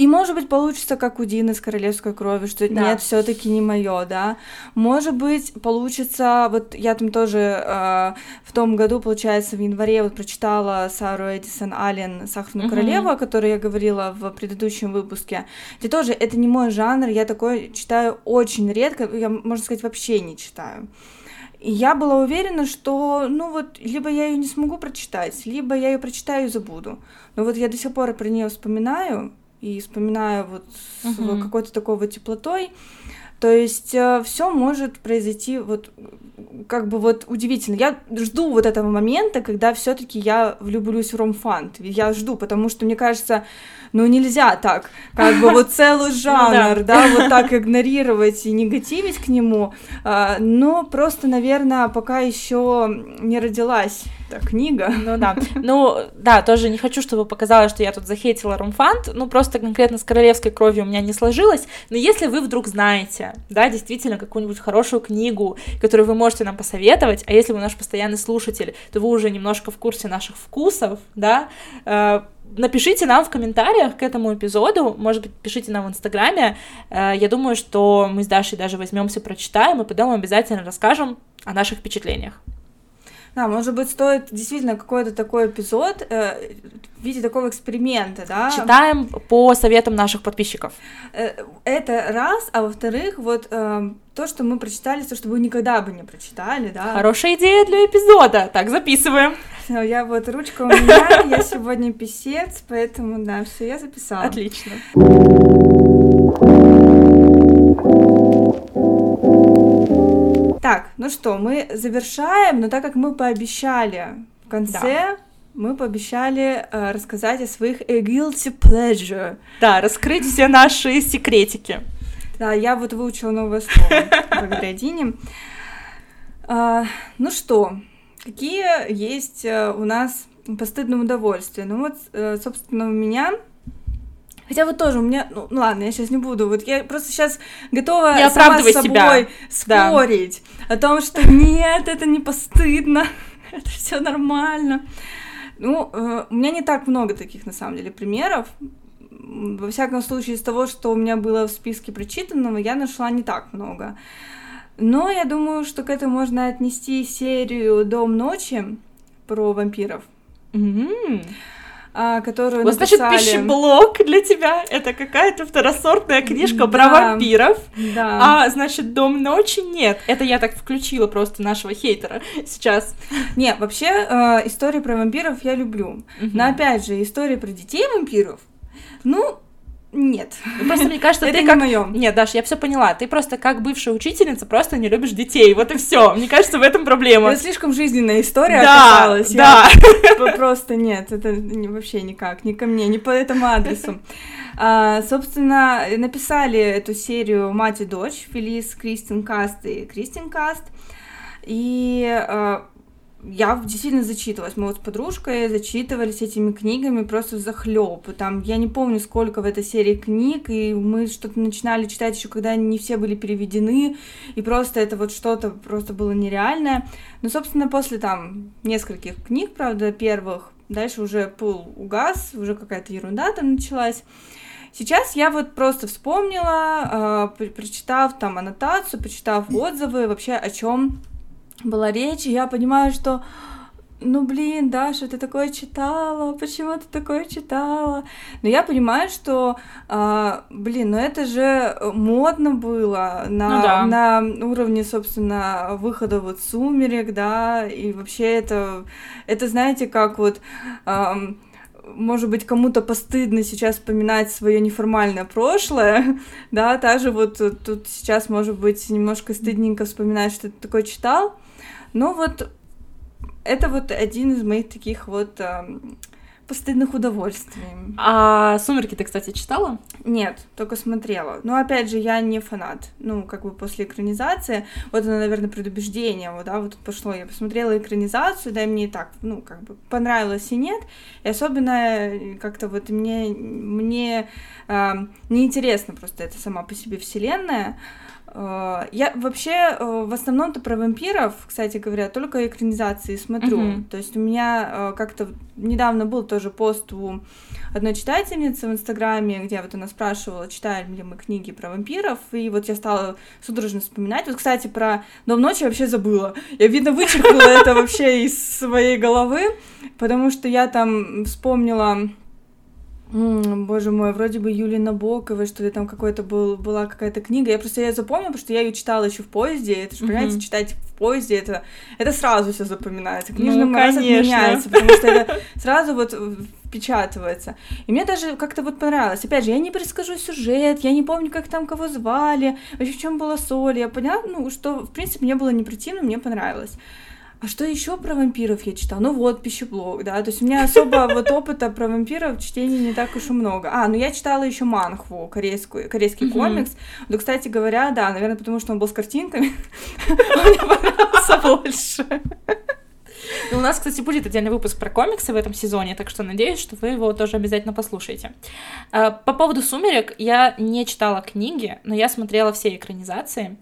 И, может быть, получится, как у Дины с королевской крови, что да. нет, все-таки не мое, да. Может быть, получится, вот я там тоже э, в том году, получается, в январе вот прочитала Сару Эдисон Аллен «Сахарную угу. королеву», о которой я говорила в предыдущем выпуске, где тоже это не мой жанр, я такой читаю очень редко, я, можно сказать, вообще не читаю. И я была уверена, что, ну вот, либо я ее не смогу прочитать, либо я ее прочитаю и забуду. Но вот я до сих пор про нее вспоминаю, и вспоминаю вот с какой-то такой вот теплотой. То есть э, все может произойти вот как бы вот удивительно. Я жду вот этого момента, когда все-таки я влюблюсь в ромфант. Я жду, потому что мне кажется, ну нельзя так, как бы вот целый ну жанр, да, вот так игнорировать и негативить к нему. А, но просто, наверное, пока еще не родилась книга. Ну да. Ну да, тоже не хочу, чтобы показалось, что я тут захейтила Ромфант. Ну просто конкретно с королевской кровью у меня не сложилось. Но если вы вдруг знаете, да, действительно какую-нибудь хорошую книгу, которую вы можете нам посоветовать, а если вы наш постоянный слушатель, то вы уже немножко в курсе наших вкусов, да, э, напишите нам в комментариях к этому эпизоду, может быть, пишите нам в Инстаграме. Э, я думаю, что мы с Дашей даже возьмемся, прочитаем, и потом обязательно расскажем о наших впечатлениях. Да, может быть, стоит действительно какой-то такой эпизод э, в виде такого эксперимента, да? Читаем по советам наших подписчиков. Э, это раз, а во-вторых, вот э, то, что мы прочитали, то, что вы никогда бы не прочитали, да? Хорошая идея для эпизода, так, записываем. Я вот, ручка у меня, я сегодня писец, поэтому, да, все, я записала. Отлично. Так, ну что, мы завершаем, но так как мы пообещали в конце, да. мы пообещали э, рассказать о своих a guilty pleasure. Да, раскрыть все наши секретики. Да, я вот выучила новое слово благодаря Дине. А, ну что, какие есть э, у нас постыдные удовольствия? Ну вот, э, собственно, у меня Хотя вот тоже у меня, ну, ну ладно, я сейчас не буду, вот я просто сейчас готова я сама с собой себя. спорить да. о том, что нет, это не постыдно, это все нормально. Ну, э, у меня не так много таких, на самом деле, примеров. Во всяком случае, из того, что у меня было в списке прочитанного, я нашла не так много. Но я думаю, что к этому можно отнести серию «Дом ночи» про вампиров. Mm-hmm а, которую вот, написали... значит, пищеблок для тебя — это какая-то второсортная книжка да, про вампиров, да. а, значит, «Дом ночи» — нет. Это я так включила просто нашего хейтера сейчас. Не, вообще, э, истории про вампиров я люблю. Угу. Но, опять же, истории про детей вампиров, ну, нет. Ну, просто мне кажется, ты не как... Моё. Нет, Даш, я все поняла. Ты просто как бывшая учительница просто не любишь детей. Вот и все. Мне кажется, в этом проблема. Это слишком жизненная история да, оказалась. Да. Я... Просто нет, это вообще никак, не ко мне, не по этому адресу. А, собственно, написали эту серию мать и дочь, Фелис, Кристин Каст и Кристин Каст. И а, я действительно зачитывалась. Мы вот с подружкой зачитывались этими книгами просто захлеб. Там я не помню, сколько в этой серии книг, и мы что-то начинали читать еще, когда не все были переведены, и просто это вот что-то просто было нереальное. Но, собственно, после там нескольких книг, правда, первых, дальше уже пул угас, уже какая-то ерунда там началась. Сейчас я вот просто вспомнила, э, прочитав там аннотацию, почитав отзывы вообще о чем была речь, и я понимаю, что ну блин, Даша, ты такое читала, почему ты такое читала? Но я понимаю, что, а, блин, ну это же модно было на, ну, да. на уровне, собственно, выхода вот сумерек, да, и вообще это, это знаете, как вот... А, может быть, кому-то постыдно сейчас вспоминать свое неформальное прошлое, да, та же вот тут сейчас, может быть, немножко стыдненько вспоминать, что ты такое читал, ну вот это вот один из моих таких вот э, постыдных удовольствий. А «Сумерки» ты, кстати, читала? Нет, только смотрела. Но, опять же, я не фанат. Ну, как бы после экранизации, вот это, наверное, предубеждение, вот, да, вот пошло. Я посмотрела экранизацию, да, и мне и так, ну, как бы понравилось и нет. И особенно э, как-то вот мне, мне э, неинтересно просто это сама по себе вселенная. Э, я вообще э, в основном-то про вампиров, кстати говоря, только экранизации смотрю. Uh-huh. То есть у меня как-то недавно был тоже пост у одной читательницы в Инстаграме, где вот она спрашивала, читаем ли мы книги про вампиров, и вот я стала судорожно вспоминать. Вот, кстати, про «Дом ночи» вообще забыла. Я, видно, вычеркнула это вообще из своей головы, потому что я там вспомнила М, боже мой, вроде бы Юлия Набокова, что ли, там какой-то был, была какая-то книга. Я просто ее запомнила, потому что я ее читала еще в поезде. Это же, понимаете, mm-hmm. читать в поезде, это, это сразу все запоминается. Книжный ну, раз меняется, потому что это сразу вот впечатывается. И мне даже как-то вот понравилось. Опять же, я не перескажу сюжет, я не помню, как там кого звали, вообще в чем была соль. Я поняла, ну, что, в принципе, мне было не противно, мне понравилось. А что еще про вампиров я читала? Ну вот, пищеблок, да, то есть у меня особо вот опыта про вампиров чтения не так уж и много. А, ну я читала еще манхву, корейскую, корейский комикс. Да, кстати говоря, да, наверное, потому что он был с картинками, мне понравился больше. Ну, у нас, кстати, будет отдельный выпуск про комиксы в этом сезоне, так что надеюсь, что вы его тоже обязательно послушаете. А, по поводу «Сумерек» я не читала книги, но я смотрела все экранизации,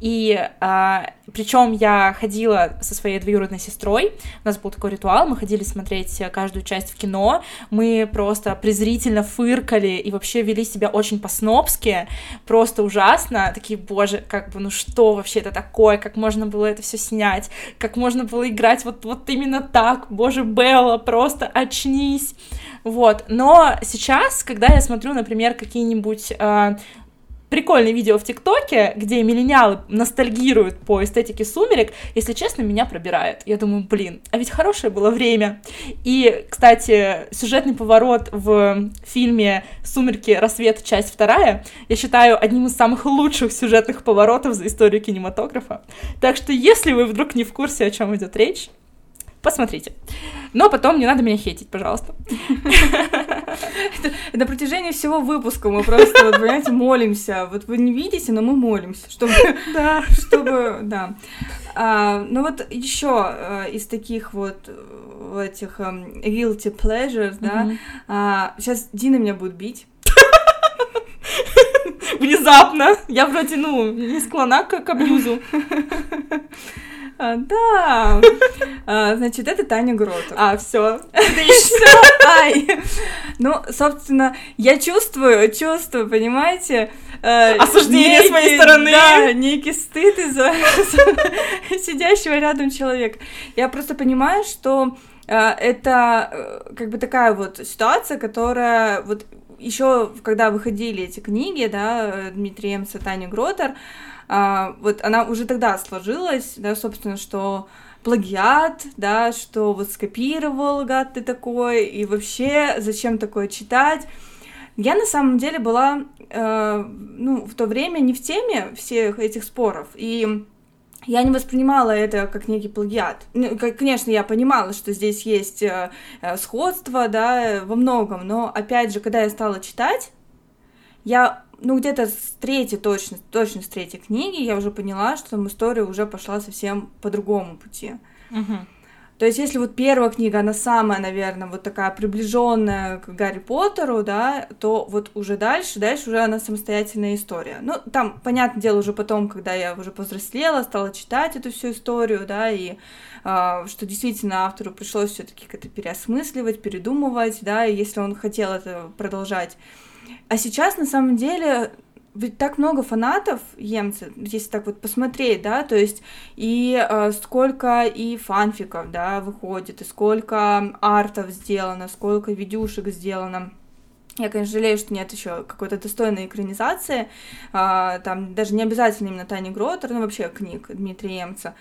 и а, причем я ходила со своей двоюродной сестрой, у нас был такой ритуал, мы ходили смотреть каждую часть в кино, мы просто презрительно фыркали и вообще вели себя очень по-снобски, просто ужасно, такие, боже, как бы, ну что вообще это такое, как можно было это все снять, как можно было играть вот вот именно так, боже, Белла, просто очнись. Вот, но сейчас, когда я смотрю, например, какие-нибудь э, прикольные видео в ТикТоке, где миллениалы ностальгируют по эстетике сумерек, если честно, меня пробирает. Я думаю, блин, а ведь хорошее было время. И, кстати, сюжетный поворот в фильме «Сумерки. Рассвет. Часть вторая» я считаю одним из самых лучших сюжетных поворотов за историю кинематографа. Так что, если вы вдруг не в курсе, о чем идет речь, Посмотрите. Но потом не надо меня хейтить, пожалуйста. На протяжении всего выпуска мы просто, вот, понимаете, молимся. Вот вы не видите, но мы молимся, чтобы... Да. Чтобы, да. А, ну вот еще а, из таких вот э, этих um, guilty pleasures, да, а, сейчас Дина меня будет бить. Внезапно. Я вроде, ну, не склона к, к абьюзу. А, да. А, значит, это Таня Гротов. А, все. Ай. Ну, собственно, я чувствую, чувствую, понимаете? Э, Осуждение с моей стороны. Да, некий стыд из-за сидящего рядом человека. Я просто понимаю, что э, это э, как бы такая вот ситуация, которая вот еще когда выходили эти книги, да, Дмитрия Эмса, Таня Гротер, а, вот она уже тогда сложилась, да, собственно, что плагиат, да, что вот скопировал, гад ты такой, и вообще зачем такое читать. Я на самом деле была, э, ну, в то время не в теме всех этих споров, и я не воспринимала это как некий плагиат. Ну, конечно, я понимала, что здесь есть э, э, сходство, да, во многом, но, опять же, когда я стала читать, я ну, где-то с третьей, точно, точно с третьей книги я уже поняла, что там история уже пошла совсем по другому пути. Угу. То есть, если вот первая книга, она самая, наверное, вот такая приближенная к Гарри Поттеру, да, то вот уже дальше, дальше уже она самостоятельная история. Ну, там, понятное дело, уже потом, когда я уже повзрослела, стала читать эту всю историю, да, и э, что действительно автору пришлось все-таки как-то переосмысливать, передумывать, да, и если он хотел это продолжать а сейчас, на самом деле, ведь так много фанатов емцы, если так вот посмотреть, да, то есть и э, сколько и фанфиков, да, выходит, и сколько артов сделано, сколько видюшек сделано. Я, конечно, жалею, что нет еще какой-то достойной экранизации, э, там даже не обязательно именно Тани Гротер, но вообще книг Дмитрия Емца.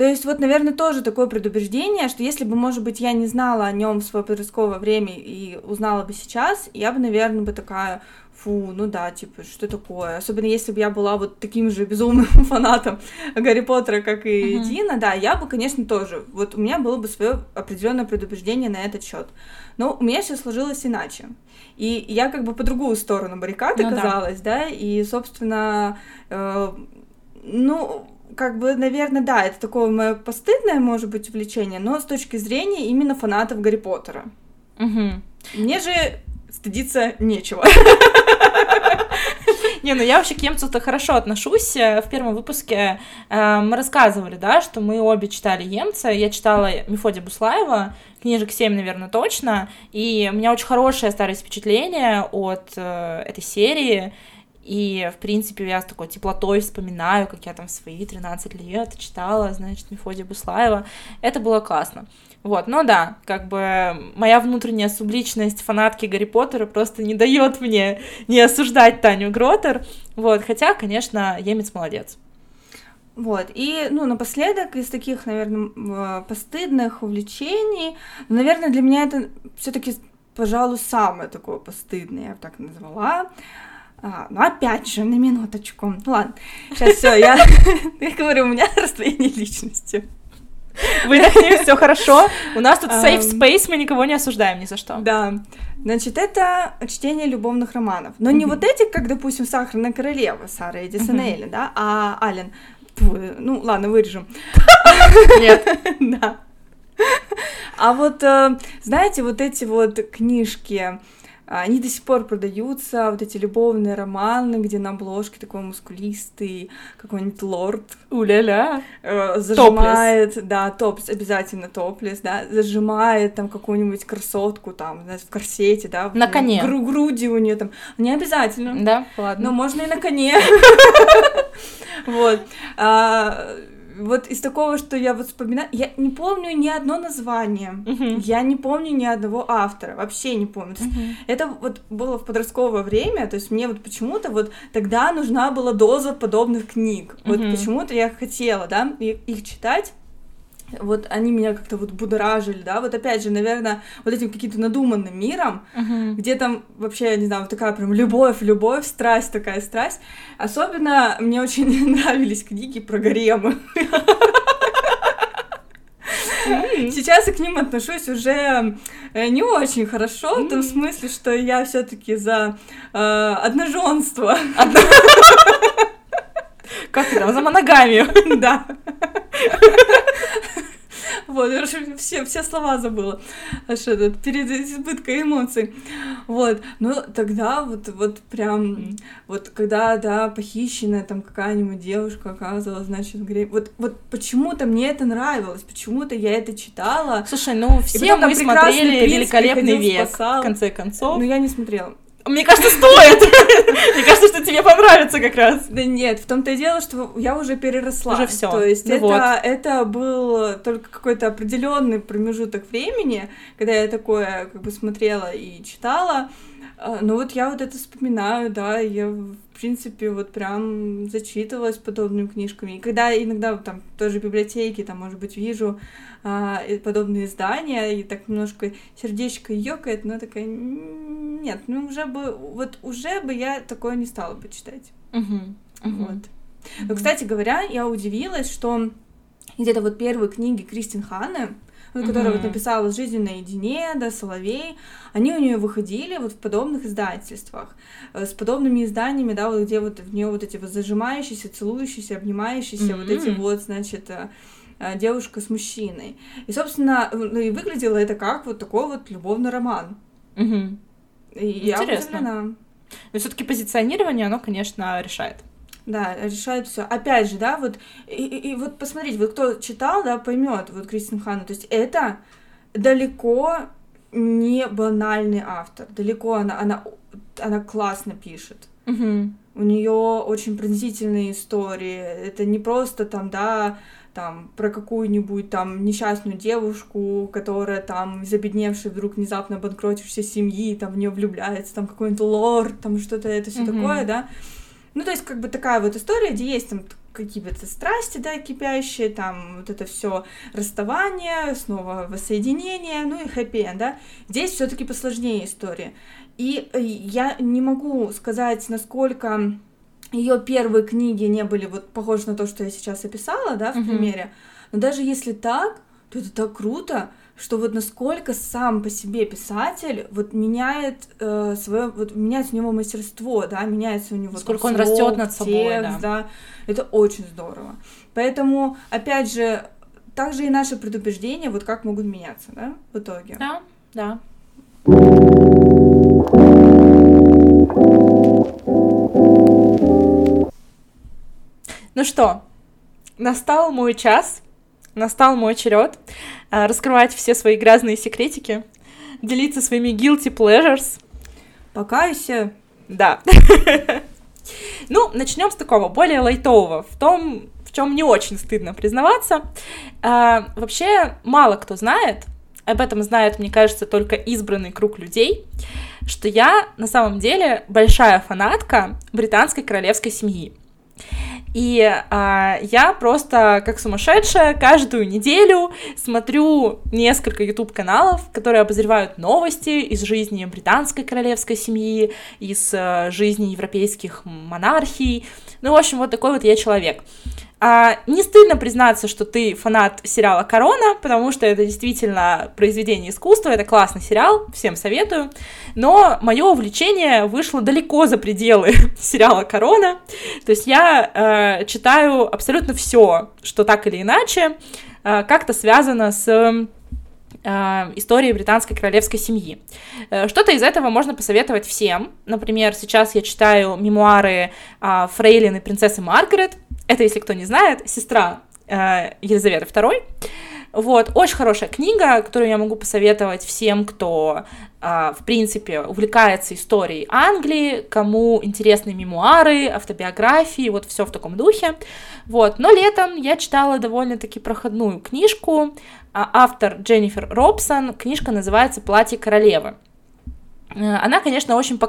То есть вот, наверное, тоже такое предубеждение, что если бы, может быть, я не знала о нем в свое подростковое время и узнала бы сейчас, я бы, наверное, бы такая, фу, ну да, типа, что такое? Особенно если бы я была вот таким же безумным фанатом Гарри Поттера, как и uh-huh. Дина, да, я бы, конечно, тоже. Вот у меня было бы свое определенное предубеждение на этот счет. Но у меня все сложилось иначе. И я как бы по другую сторону баррикад ну, оказалась, да. да, и, собственно, э, ну, как бы, наверное, да, это такое мое постыдное, может быть, увлечение, но с точки зрения именно фанатов Гарри Поттера. Угу. Мне же стыдиться нечего. Не, ну я вообще к Емцу-то хорошо отношусь. В первом выпуске э, мы рассказывали, да, что мы обе читали Емца. Я читала Мефодия Буслаева, книжек 7, наверное, точно. И у меня очень хорошее остались впечатления от э, этой серии. И, в принципе, я с такой теплотой вспоминаю, как я там свои 13 лет читала, значит, Мефодия Буслаева. Это было классно. Вот, ну да, как бы моя внутренняя субличность фанатки Гарри Поттера просто не дает мне не осуждать Таню Гротер. Вот, хотя, конечно, Емец молодец. Вот, и, ну, напоследок, из таких, наверное, постыдных увлечений, наверное, для меня это все таки пожалуй, самое такое постыдное, я бы так назвала, а, ну, опять же, на минуточку. Ну, ладно, сейчас все, я, я говорю, у меня расслоение личности. Выдохни, все хорошо. У нас тут safe space, мы никого не осуждаем ни за что. Да. Значит, это чтение любовных романов. Но не вот эти, как, допустим, «Сахарная королева» Сара Эдисон Эйли, да, а Ален. Ну, ладно, вырежем. Нет. Да. А вот, э, знаете, вот эти вот книжки, они до сих пор продаются, вот эти любовные романы, где на обложке такой мускулистый какой-нибудь лорд. Уля-ля. Э, зажимает, топлес. да, топлес, обязательно топлес, да, зажимает там какую-нибудь красотку там, знаешь, в корсете, да. На коне. Гру груди у нее там. Не обязательно. Да, ладно. Но можно и на коне. Вот. Вот из такого, что я вот вспоминаю, я не помню ни одно название, uh-huh. я не помню ни одного автора, вообще не помню. Uh-huh. Это вот было в подростковое время, то есть мне вот почему-то вот тогда нужна была доза подобных книг, uh-huh. вот почему-то я хотела, да, их читать вот они меня как-то вот будоражили, да, вот опять же, наверное, вот этим каким-то надуманным миром, uh-huh. где там вообще, не знаю, вот такая прям любовь, любовь, страсть, такая страсть. Особенно мне очень нравились книги про гаремы. Сейчас я к ним отношусь уже э, не очень хорошо, в том смысле, что я все-таки за э, одноженство. Как это? За моногамию. Да. Вот, все, все слова забыла. Аж этот, перед избыткой эмоций. Вот, ну тогда вот, вот прям, вот когда, да, похищенная там какая-нибудь девушка оказывалась, значит, в гребе. Вот, вот почему-то мне это нравилось, почему-то я это читала. Слушай, ну все мы смотрели «Великолепный век», спасал. в конце концов. Ну я не смотрела. Мне кажется, стоит. Мне кажется, что тебе понравится как раз. Да нет, в том-то и дело, что я уже переросла. Уже все. То есть ну это, вот. это был только какой-то определенный промежуток времени, когда я такое как бы смотрела и читала. А, ну вот я вот это вспоминаю, да, я в принципе вот прям зачитывалась подобными книжками. И когда иногда там тоже в библиотеке, там, может быть, вижу а, подобные издания, и так немножко сердечко ёкает, но такая, нет, ну уже бы, вот уже бы я такое не стала бы читать. Uh-huh. Uh-huh. Вот. Uh-huh. Но, кстати говоря, я удивилась, что где-то вот первые книги Кристин Ханны, которая uh-huh. вот написала «Жизнь наедине», да, «Соловей», они у нее выходили вот в подобных издательствах, э, с подобными изданиями, да, вот где вот в нее вот эти вот зажимающиеся, целующиеся, обнимающиеся, uh-huh. вот эти вот, значит, э, Э, девушка с мужчиной. И, собственно, ну и выглядело это как вот такой вот любовный роман. Угу. И Интересно. Я Но все-таки позиционирование, оно, конечно, решает. Да, решает все. Опять же, да, вот и, и, и вот посмотрите, вот кто читал, да, поймет вот Кристин Ханну. То есть это далеко не банальный автор. Далеко она, она, она классно пишет. Угу. У нее очень пронзительные истории. Это не просто там, да, там, про какую-нибудь там несчастную девушку, которая там из обедневшей вдруг внезапно банкротившейся семьи, там в нее влюбляется, там какой-нибудь лорд, там что-то это все mm-hmm. такое, да. Ну, то есть, как бы такая вот история, где есть там какие-то страсти, да, кипящие, там вот это все расставание, снова воссоединение, ну и хэппи да. Здесь все-таки посложнее история. И э, я не могу сказать, насколько ее первые книги не были вот похожи на то, что я сейчас описала, да, в примере. Но даже если так, то это так круто, что вот насколько сам по себе писатель вот меняет э, свое, вот меняется у него мастерство, да, меняется у него сколько он растет над собой, текст, да. да, это очень здорово. Поэтому опять же, также и наши предубеждения, вот как могут меняться, да, в итоге. Да, да. Ну что, настал мой час, настал мой черед э, раскрывать все свои грязные секретики, делиться своими guilty pleasures. Покайся. Да. Ну, начнем с такого более лайтового, в том, в чем не очень стыдно признаваться. А, вообще, мало кто знает, об этом знает, мне кажется, только избранный круг людей, что я на самом деле большая фанатка британской королевской семьи. И а, я просто, как сумасшедшая, каждую неделю смотрю несколько YouTube-каналов, которые обозревают новости из жизни британской королевской семьи, из а, жизни европейских монархий. Ну, в общем, вот такой вот я человек. А, не стыдно признаться, что ты фанат сериала «Корона», потому что это действительно произведение искусства, это классный сериал, всем советую. Но мое увлечение вышло далеко за пределы сериала «Корона». То есть я э, читаю абсолютно все, что так или иначе э, как-то связано с э, истории британской королевской семьи. Э, что-то из этого можно посоветовать всем. Например, сейчас я читаю мемуары э, Фрейлин и принцессы Маргарет, это, если кто не знает, сестра э, Елизаветы II. Вот, очень хорошая книга, которую я могу посоветовать всем, кто, э, в принципе, увлекается историей Англии, кому интересны мемуары, автобиографии, вот все в таком духе. Вот, но летом я читала довольно-таки проходную книжку, а, автор Дженнифер Робсон, книжка называется «Платье королевы». Э, она, конечно, очень по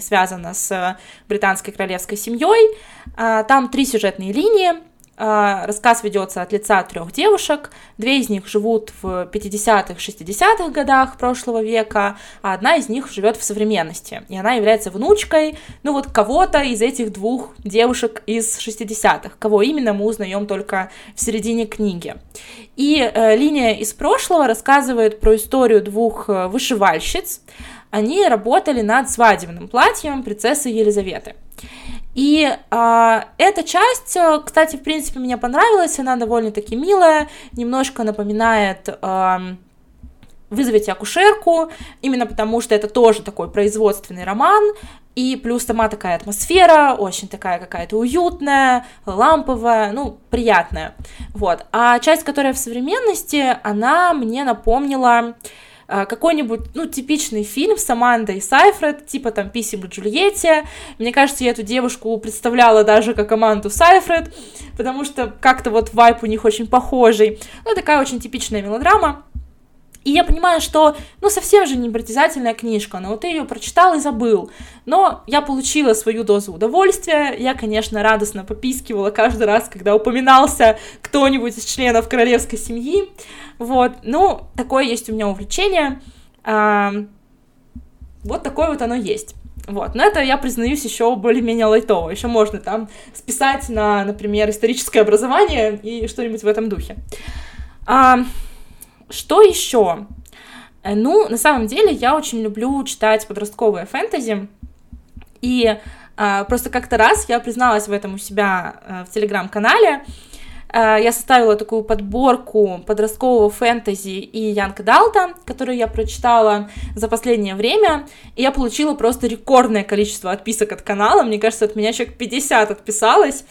связана с британской королевской семьей. Э, там три сюжетные линии. Э, рассказ ведется от лица трех девушек. Две из них живут в 50-х, 60-х годах прошлого века, а одна из них живет в современности. И она является внучкой, ну вот кого-то из этих двух девушек из 60-х. Кого именно мы узнаем только в середине книги. И э, линия из прошлого рассказывает про историю двух вышивальщиц, они работали над свадебным платьем принцессы Елизаветы. И э, эта часть, э, кстати, в принципе, мне понравилась, она довольно-таки милая, немножко напоминает э, «Вызовите акушерку», именно потому что это тоже такой производственный роман, и плюс сама такая атмосфера, очень такая какая-то уютная, ламповая, ну, приятная, вот. А часть, которая в современности, она мне напомнила какой-нибудь, ну, типичный фильм с Амандой Сайфред, типа там «Писем к Джульетте». Мне кажется, я эту девушку представляла даже как Аманду Сайфред, потому что как-то вот вайп у них очень похожий. Ну, такая очень типичная мелодрама. И я понимаю, что, ну, совсем же не притязательная книжка, но вот ты ее прочитал и забыл. Но я получила свою дозу удовольствия, я, конечно, радостно попискивала каждый раз, когда упоминался кто-нибудь из членов королевской семьи. Вот, ну, такое есть у меня увлечение. А, вот такое вот оно есть. Вот, но это я признаюсь еще более-менее лайтово. Еще можно там списать на, например, историческое образование и что-нибудь в этом духе. А, что еще? Э, ну, на самом деле, я очень люблю читать подростковые фэнтези, и э, просто как-то раз я призналась в этом у себя э, в телеграм-канале, э, я составила такую подборку подросткового фэнтези и Янка Далта, которую я прочитала за последнее время, и я получила просто рекордное количество отписок от канала, мне кажется, от меня человек 50 отписалось,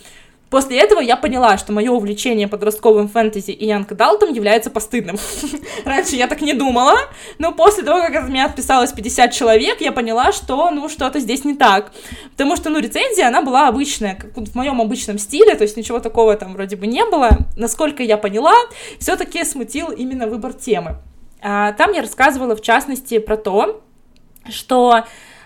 После этого я поняла, что мое увлечение подростковым фэнтези и Янг Далтом является постыдным. Раньше я так не думала, но после того, как от меня отписалось 50 человек, я поняла, что, ну, что-то здесь не так. Потому что, ну, рецензия, она была обычная, как в моем обычном стиле, то есть ничего такого там вроде бы не было. Насколько я поняла, все-таки смутил именно выбор темы. А, там я рассказывала, в частности, про то, что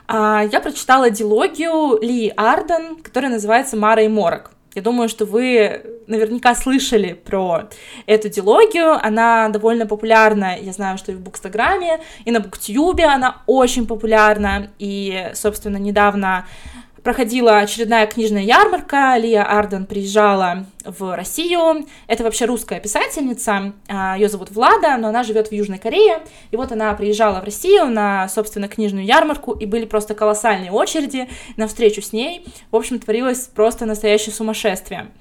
а, я прочитала дилогию Ли Арден, которая называется «Мара и Морок». Я думаю, что вы наверняка слышали про эту дилогию. Она довольно популярна, я знаю, что и в Букстаграме, и на Буктюбе она очень популярна. И, собственно, недавно проходила очередная книжная ярмарка, Лия Арден приезжала в Россию. Это вообще русская писательница, а, ее зовут Влада, но она живет в Южной Корее. И вот она приезжала в Россию на, собственно, книжную ярмарку, и были просто колоссальные очереди на встречу с ней. В общем, творилось просто настоящее сумасшествие.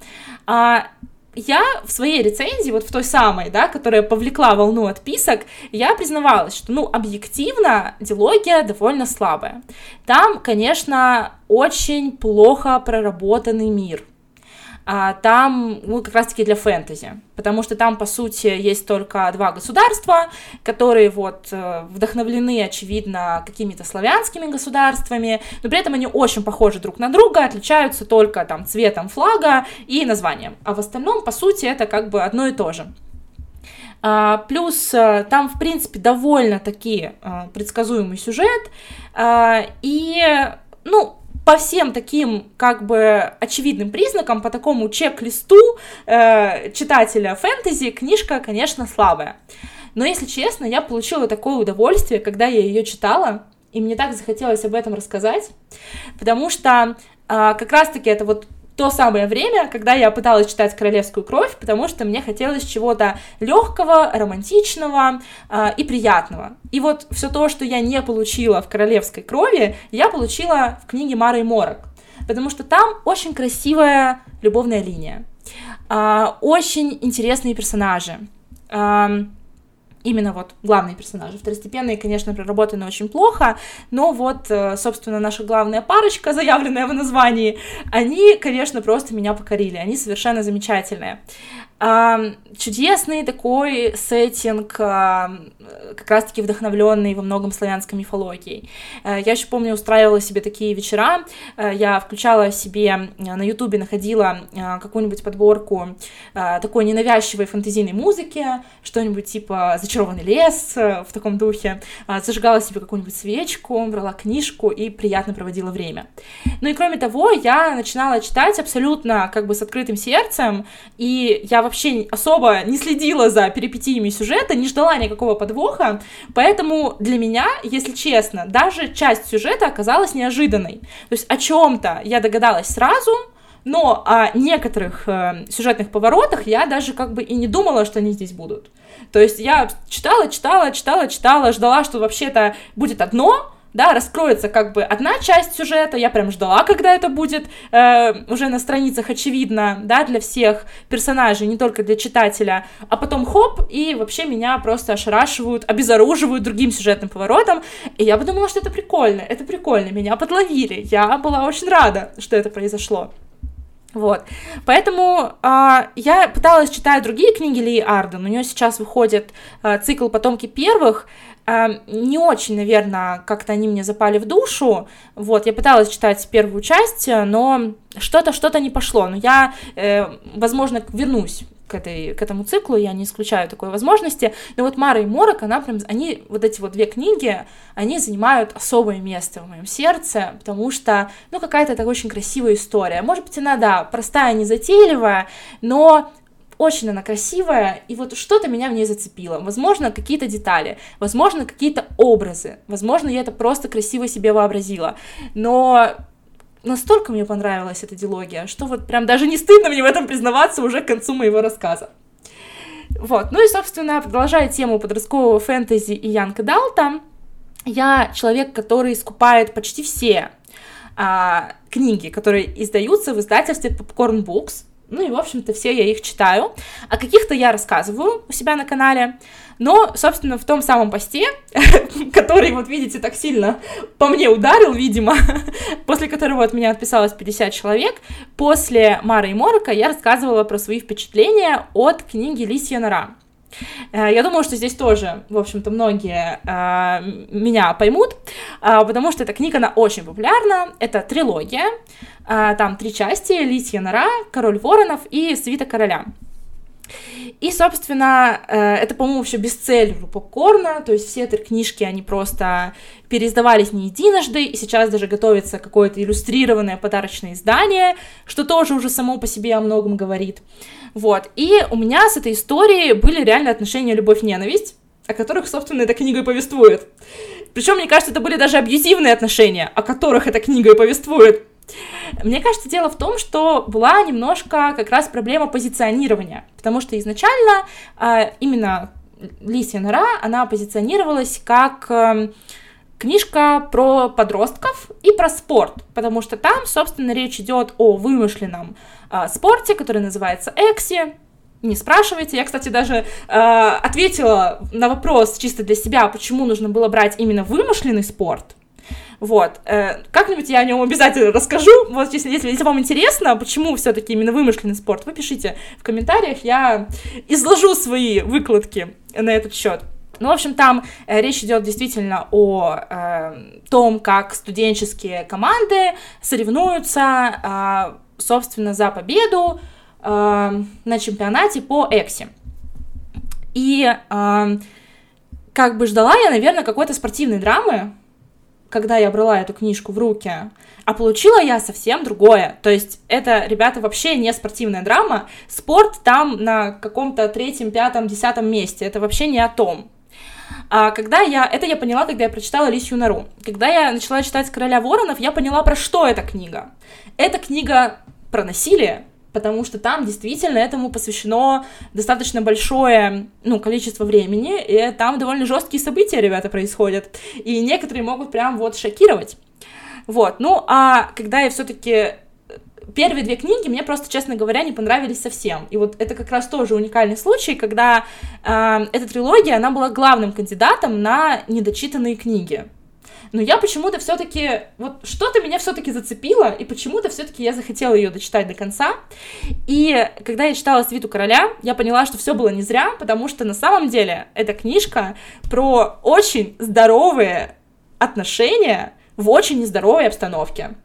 Я в своей рецензии, вот в той самой, да, которая повлекла волну отписок, я признавалась, что, ну, объективно дилогия довольно слабая. Там, конечно, очень плохо проработанный мир. А, там ну, как раз-таки для фэнтези, потому что там, по сути, есть только два государства, которые вот э, вдохновлены, очевидно, какими-то славянскими государствами, но при этом они очень похожи друг на друга, отличаются только там цветом флага и названием, а в остальном, по сути, это как бы одно и то же. А, плюс а, там, в принципе, довольно-таки а, предсказуемый сюжет, а, и, ну, по всем таким как бы очевидным признакам, по такому чек-листу э, читателя фэнтези, книжка, конечно, слабая. Но, если честно, я получила такое удовольствие, когда я ее читала, и мне так захотелось об этом рассказать, потому что э, как раз-таки это вот то самое время, когда я пыталась читать «Королевскую кровь», потому что мне хотелось чего-то легкого, романтичного э, и приятного. И вот все то, что я не получила в «Королевской крови», я получила в книге Мары Морок, потому что там очень красивая любовная линия, э, очень интересные персонажи. Э, именно вот главные персонажи. Второстепенные, конечно, проработаны очень плохо, но вот, э, собственно, наша главная парочка, заявленная в названии, они, конечно, просто меня покорили, они совершенно замечательные чудесный такой сеттинг, как раз-таки вдохновленный во многом славянской мифологией. Э, я еще помню, устраивала себе такие вечера, э, я включала себе э, на ютубе, находила какую-нибудь подборку такой ненавязчивой фэнтезийной музыки, что-нибудь типа «Зачарованный лес» в таком духе, зажигала себе какую-нибудь свечку, брала книжку и приятно проводила время. Ну и кроме того, я начинала читать абсолютно как бы с открытым сердцем, и я вообще особо не следила за перипетиями сюжета, не ждала никакого подвоха, поэтому для меня, если честно, даже часть сюжета оказалась неожиданной. То есть о чем-то я догадалась сразу, но о некоторых э, сюжетных поворотах я даже как бы и не думала, что они здесь будут. То есть я читала, читала, читала, читала, ждала, что вообще-то будет одно, да, раскроется как бы одна часть сюжета, я прям ждала, когда это будет э, уже на страницах очевидно, да, для всех персонажей, не только для читателя, а потом хоп, и вообще меня просто ошарашивают, обезоруживают другим сюжетным поворотом, и я подумала, что это прикольно, это прикольно, меня подловили, я была очень рада, что это произошло. Вот. Поэтому э, я пыталась читать другие книги Ли Арден. У нее сейчас выходит э, цикл «Потомки первых», не очень, наверное, как-то они мне запали в душу. Вот, я пыталась читать первую часть, но что-то, что-то не пошло. Но я, э, возможно, вернусь к, этой, к этому циклу, я не исключаю такой возможности. Но вот Мара и Морок, она прям, они, вот эти вот две книги, они занимают особое место в моем сердце, потому что, ну, какая-то такая очень красивая история. Может быть, она, да, простая, незатейливая, но очень она красивая, и вот что-то меня в ней зацепило. Возможно, какие-то детали, возможно, какие-то образы, возможно, я это просто красиво себе вообразила. Но настолько мне понравилась эта дилогия, что вот прям даже не стыдно мне в этом признаваться уже к концу моего рассказа. Вот, ну и, собственно, продолжая тему подросткового фэнтези и Янка Далта, я человек, который скупает почти все а, книги, которые издаются в издательстве Popcorn Books, ну и, в общем-то, все я их читаю. О каких-то я рассказываю у себя на канале. Но, собственно, в том самом посте, который, вот видите, так сильно по мне ударил, видимо, после которого от меня отписалось 50 человек, после Мары и Морока я рассказывала про свои впечатления от книги «Лисья нора». Э, я думаю, что здесь тоже, в общем-то, многие э, меня поймут, потому что эта книга, она очень популярна. Это трилогия, э, там три части, Лисья нора, Король воронов и Свита короля. И, собственно, э, это, по-моему, все бестселлер попкорна, то есть все эти книжки, они просто переиздавались не единожды, и сейчас даже готовится какое-то иллюстрированное подарочное издание, что тоже уже само по себе о многом говорит. Вот, и у меня с этой историей были реально отношения любовь-ненависть, о которых, собственно, эта книга и повествует. Причем, мне кажется, это были даже абьюзивные отношения, о которых эта книга и повествует. Мне кажется, дело в том, что была немножко как раз проблема позиционирования, потому что изначально э, именно Лисия нора, она позиционировалась как э, книжка про подростков и про спорт, потому что там, собственно, речь идет о вымышленном э, спорте, который называется Экси, не спрашивайте. Я, кстати, даже э, ответила на вопрос чисто для себя, почему нужно было брать именно вымышленный спорт. Вот. Э, как-нибудь я о нем обязательно расскажу. Вот если, если, если вам интересно, почему все-таки именно вымышленный спорт, вы пишите в комментариях, я изложу свои выкладки на этот счет. Ну, в общем, там э, речь идет действительно о э, том, как студенческие команды соревнуются, э, собственно, за победу э, на чемпионате по Экси. И э, как бы ждала я, наверное, какой-то спортивной драмы, когда я брала эту книжку в руки, а получила я совсем другое. То есть это, ребята, вообще не спортивная драма. Спорт там на каком-то третьем, пятом, десятом месте. Это вообще не о том. А когда я... Это я поняла, когда я прочитала Лисью нору. Когда я начала читать «Короля воронов», я поняла, про что эта книга. Эта книга про насилие, потому что там действительно этому посвящено достаточно большое ну, количество времени, и там довольно жесткие события, ребята, происходят, и некоторые могут прям вот шокировать. Вот, ну, а когда я все-таки первые две книги мне просто, честно говоря, не понравились совсем. И вот это как раз тоже уникальный случай, когда э, эта трилогия, она была главным кандидатом на недочитанные книги. Но я почему-то все-таки, вот что-то меня все-таки зацепило, и почему-то все-таки я захотела ее дочитать до конца. И когда я читала «Свиту короля», я поняла, что все было не зря, потому что на самом деле эта книжка про очень здоровые отношения в очень нездоровой обстановке.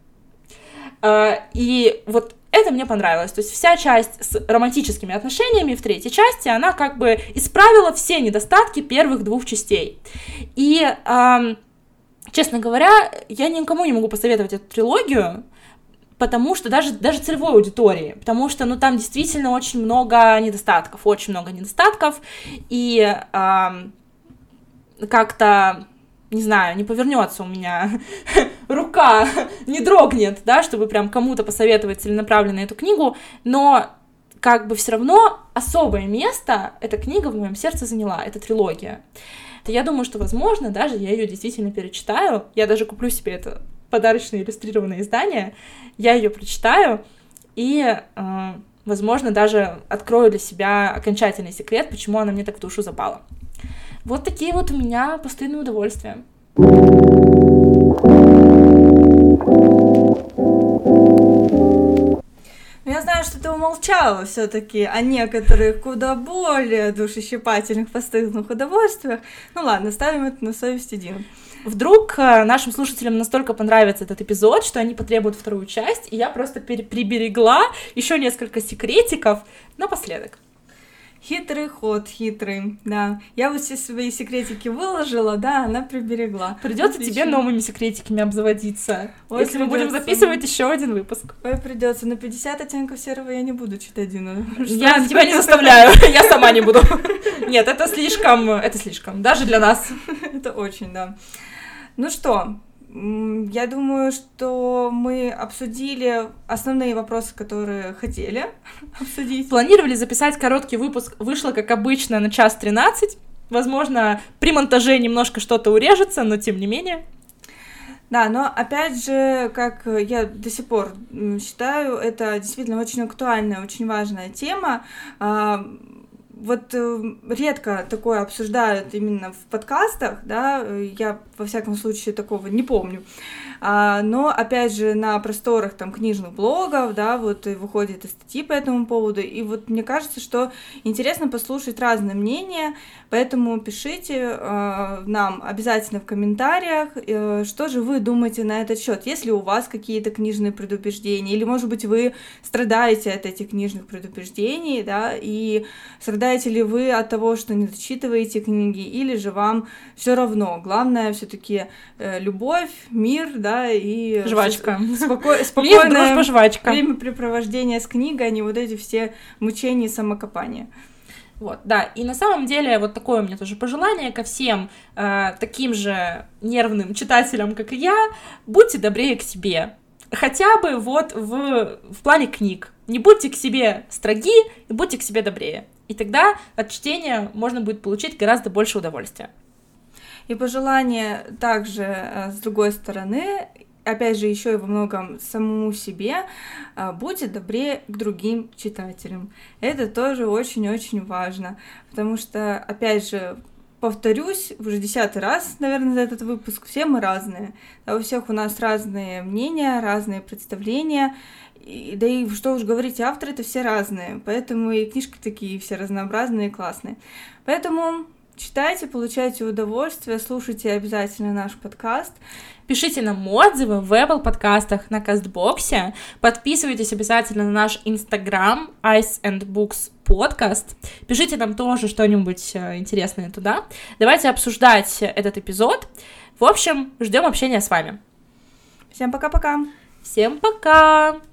А, и вот это мне понравилось. То есть вся часть с романтическими отношениями в третьей части, она как бы исправила все недостатки первых двух частей. И, эм, честно говоря, я никому не могу посоветовать эту трилогию, потому что даже, даже целевой аудитории, потому что, ну, там действительно очень много недостатков, очень много недостатков, и эм, как-то не знаю, не повернется у меня рука, не дрогнет, да, чтобы прям кому-то посоветовать целенаправленно эту книгу, но как бы все равно особое место эта книга в моем сердце заняла, эта трилогия. То я думаю, что, возможно, даже я ее действительно перечитаю, я даже куплю себе это подарочное иллюстрированное издание, я ее прочитаю и, э, возможно, даже открою для себя окончательный секрет, почему она мне так в душу запала. Вот такие вот у меня пустынные удовольствия. Знаю, что ты умолчала все-таки о некоторых куда более душещипательных постыдных удовольствиях. Ну ладно, ставим это на совесть Дину. Вдруг э, нашим слушателям настолько понравится этот эпизод, что они потребуют вторую часть, и я просто приберегла еще несколько секретиков напоследок. Хитрый ход, хитрый, да. Я вот все свои секретики выложила, да, она приберегла. Придется тебе новыми секретиками обзаводиться. Ой, если придётся. мы будем записывать еще один выпуск. Ой, придется. На 50 оттенков серого я не буду читать Дину. Я тебя не заставляю, я сама не буду. Нет, это слишком, это слишком, даже для нас. Это очень, да. Ну что, я думаю, что мы обсудили основные вопросы, которые хотели обсудить. Планировали записать короткий выпуск, вышло, как обычно, на час 13. Возможно, при монтаже немножко что-то урежется, но тем не менее. Да, но опять же, как я до сих пор считаю, это действительно очень актуальная, очень важная тема а, вот э, редко такое обсуждают именно в подкастах, да, я во всяком случае такого не помню. А, но, опять же, на просторах там книжных блогов, да, вот и выходят и статьи по этому поводу, и вот мне кажется, что интересно послушать разные мнения, поэтому пишите э, нам обязательно в комментариях, э, что же вы думаете на этот счет, если у вас какие-то книжные предубеждения, или, может быть, вы страдаете от этих книжных предубеждений, да, и страдаете ли вы от того, что не дочитываете книги, или же вам все равно, главное все-таки э, любовь, мир, да, да, и... Жвачка. Споко... Спокойное Мир, дружба, жвачка. времяпрепровождение с книгой, а не вот эти все мучения и самокопания. Вот, да, и на самом деле вот такое у меня тоже пожелание ко всем э, таким же нервным читателям, как и я, будьте добрее к себе, хотя бы вот в, в плане книг. Не будьте к себе строги, и будьте к себе добрее. И тогда от чтения можно будет получить гораздо больше удовольствия. И пожелание также, э, с другой стороны, опять же, еще и во многом самому себе, э, будьте добрее к другим читателям. Это тоже очень-очень важно, потому что, опять же, повторюсь, уже десятый раз, наверное, за этот выпуск, все мы разные. У всех у нас разные мнения, разные представления, и, да и что уж говорить, авторы это все разные, поэтому и книжки такие все разнообразные и классные. Поэтому читайте, получайте удовольствие, слушайте обязательно наш подкаст. Пишите нам отзывы в Apple подкастах на Кастбоксе. Подписывайтесь обязательно на наш Инстаграм Ice and Books подкаст. Пишите нам тоже что-нибудь э, интересное туда. Давайте обсуждать этот эпизод. В общем, ждем общения с вами. Всем пока-пока. Всем пока!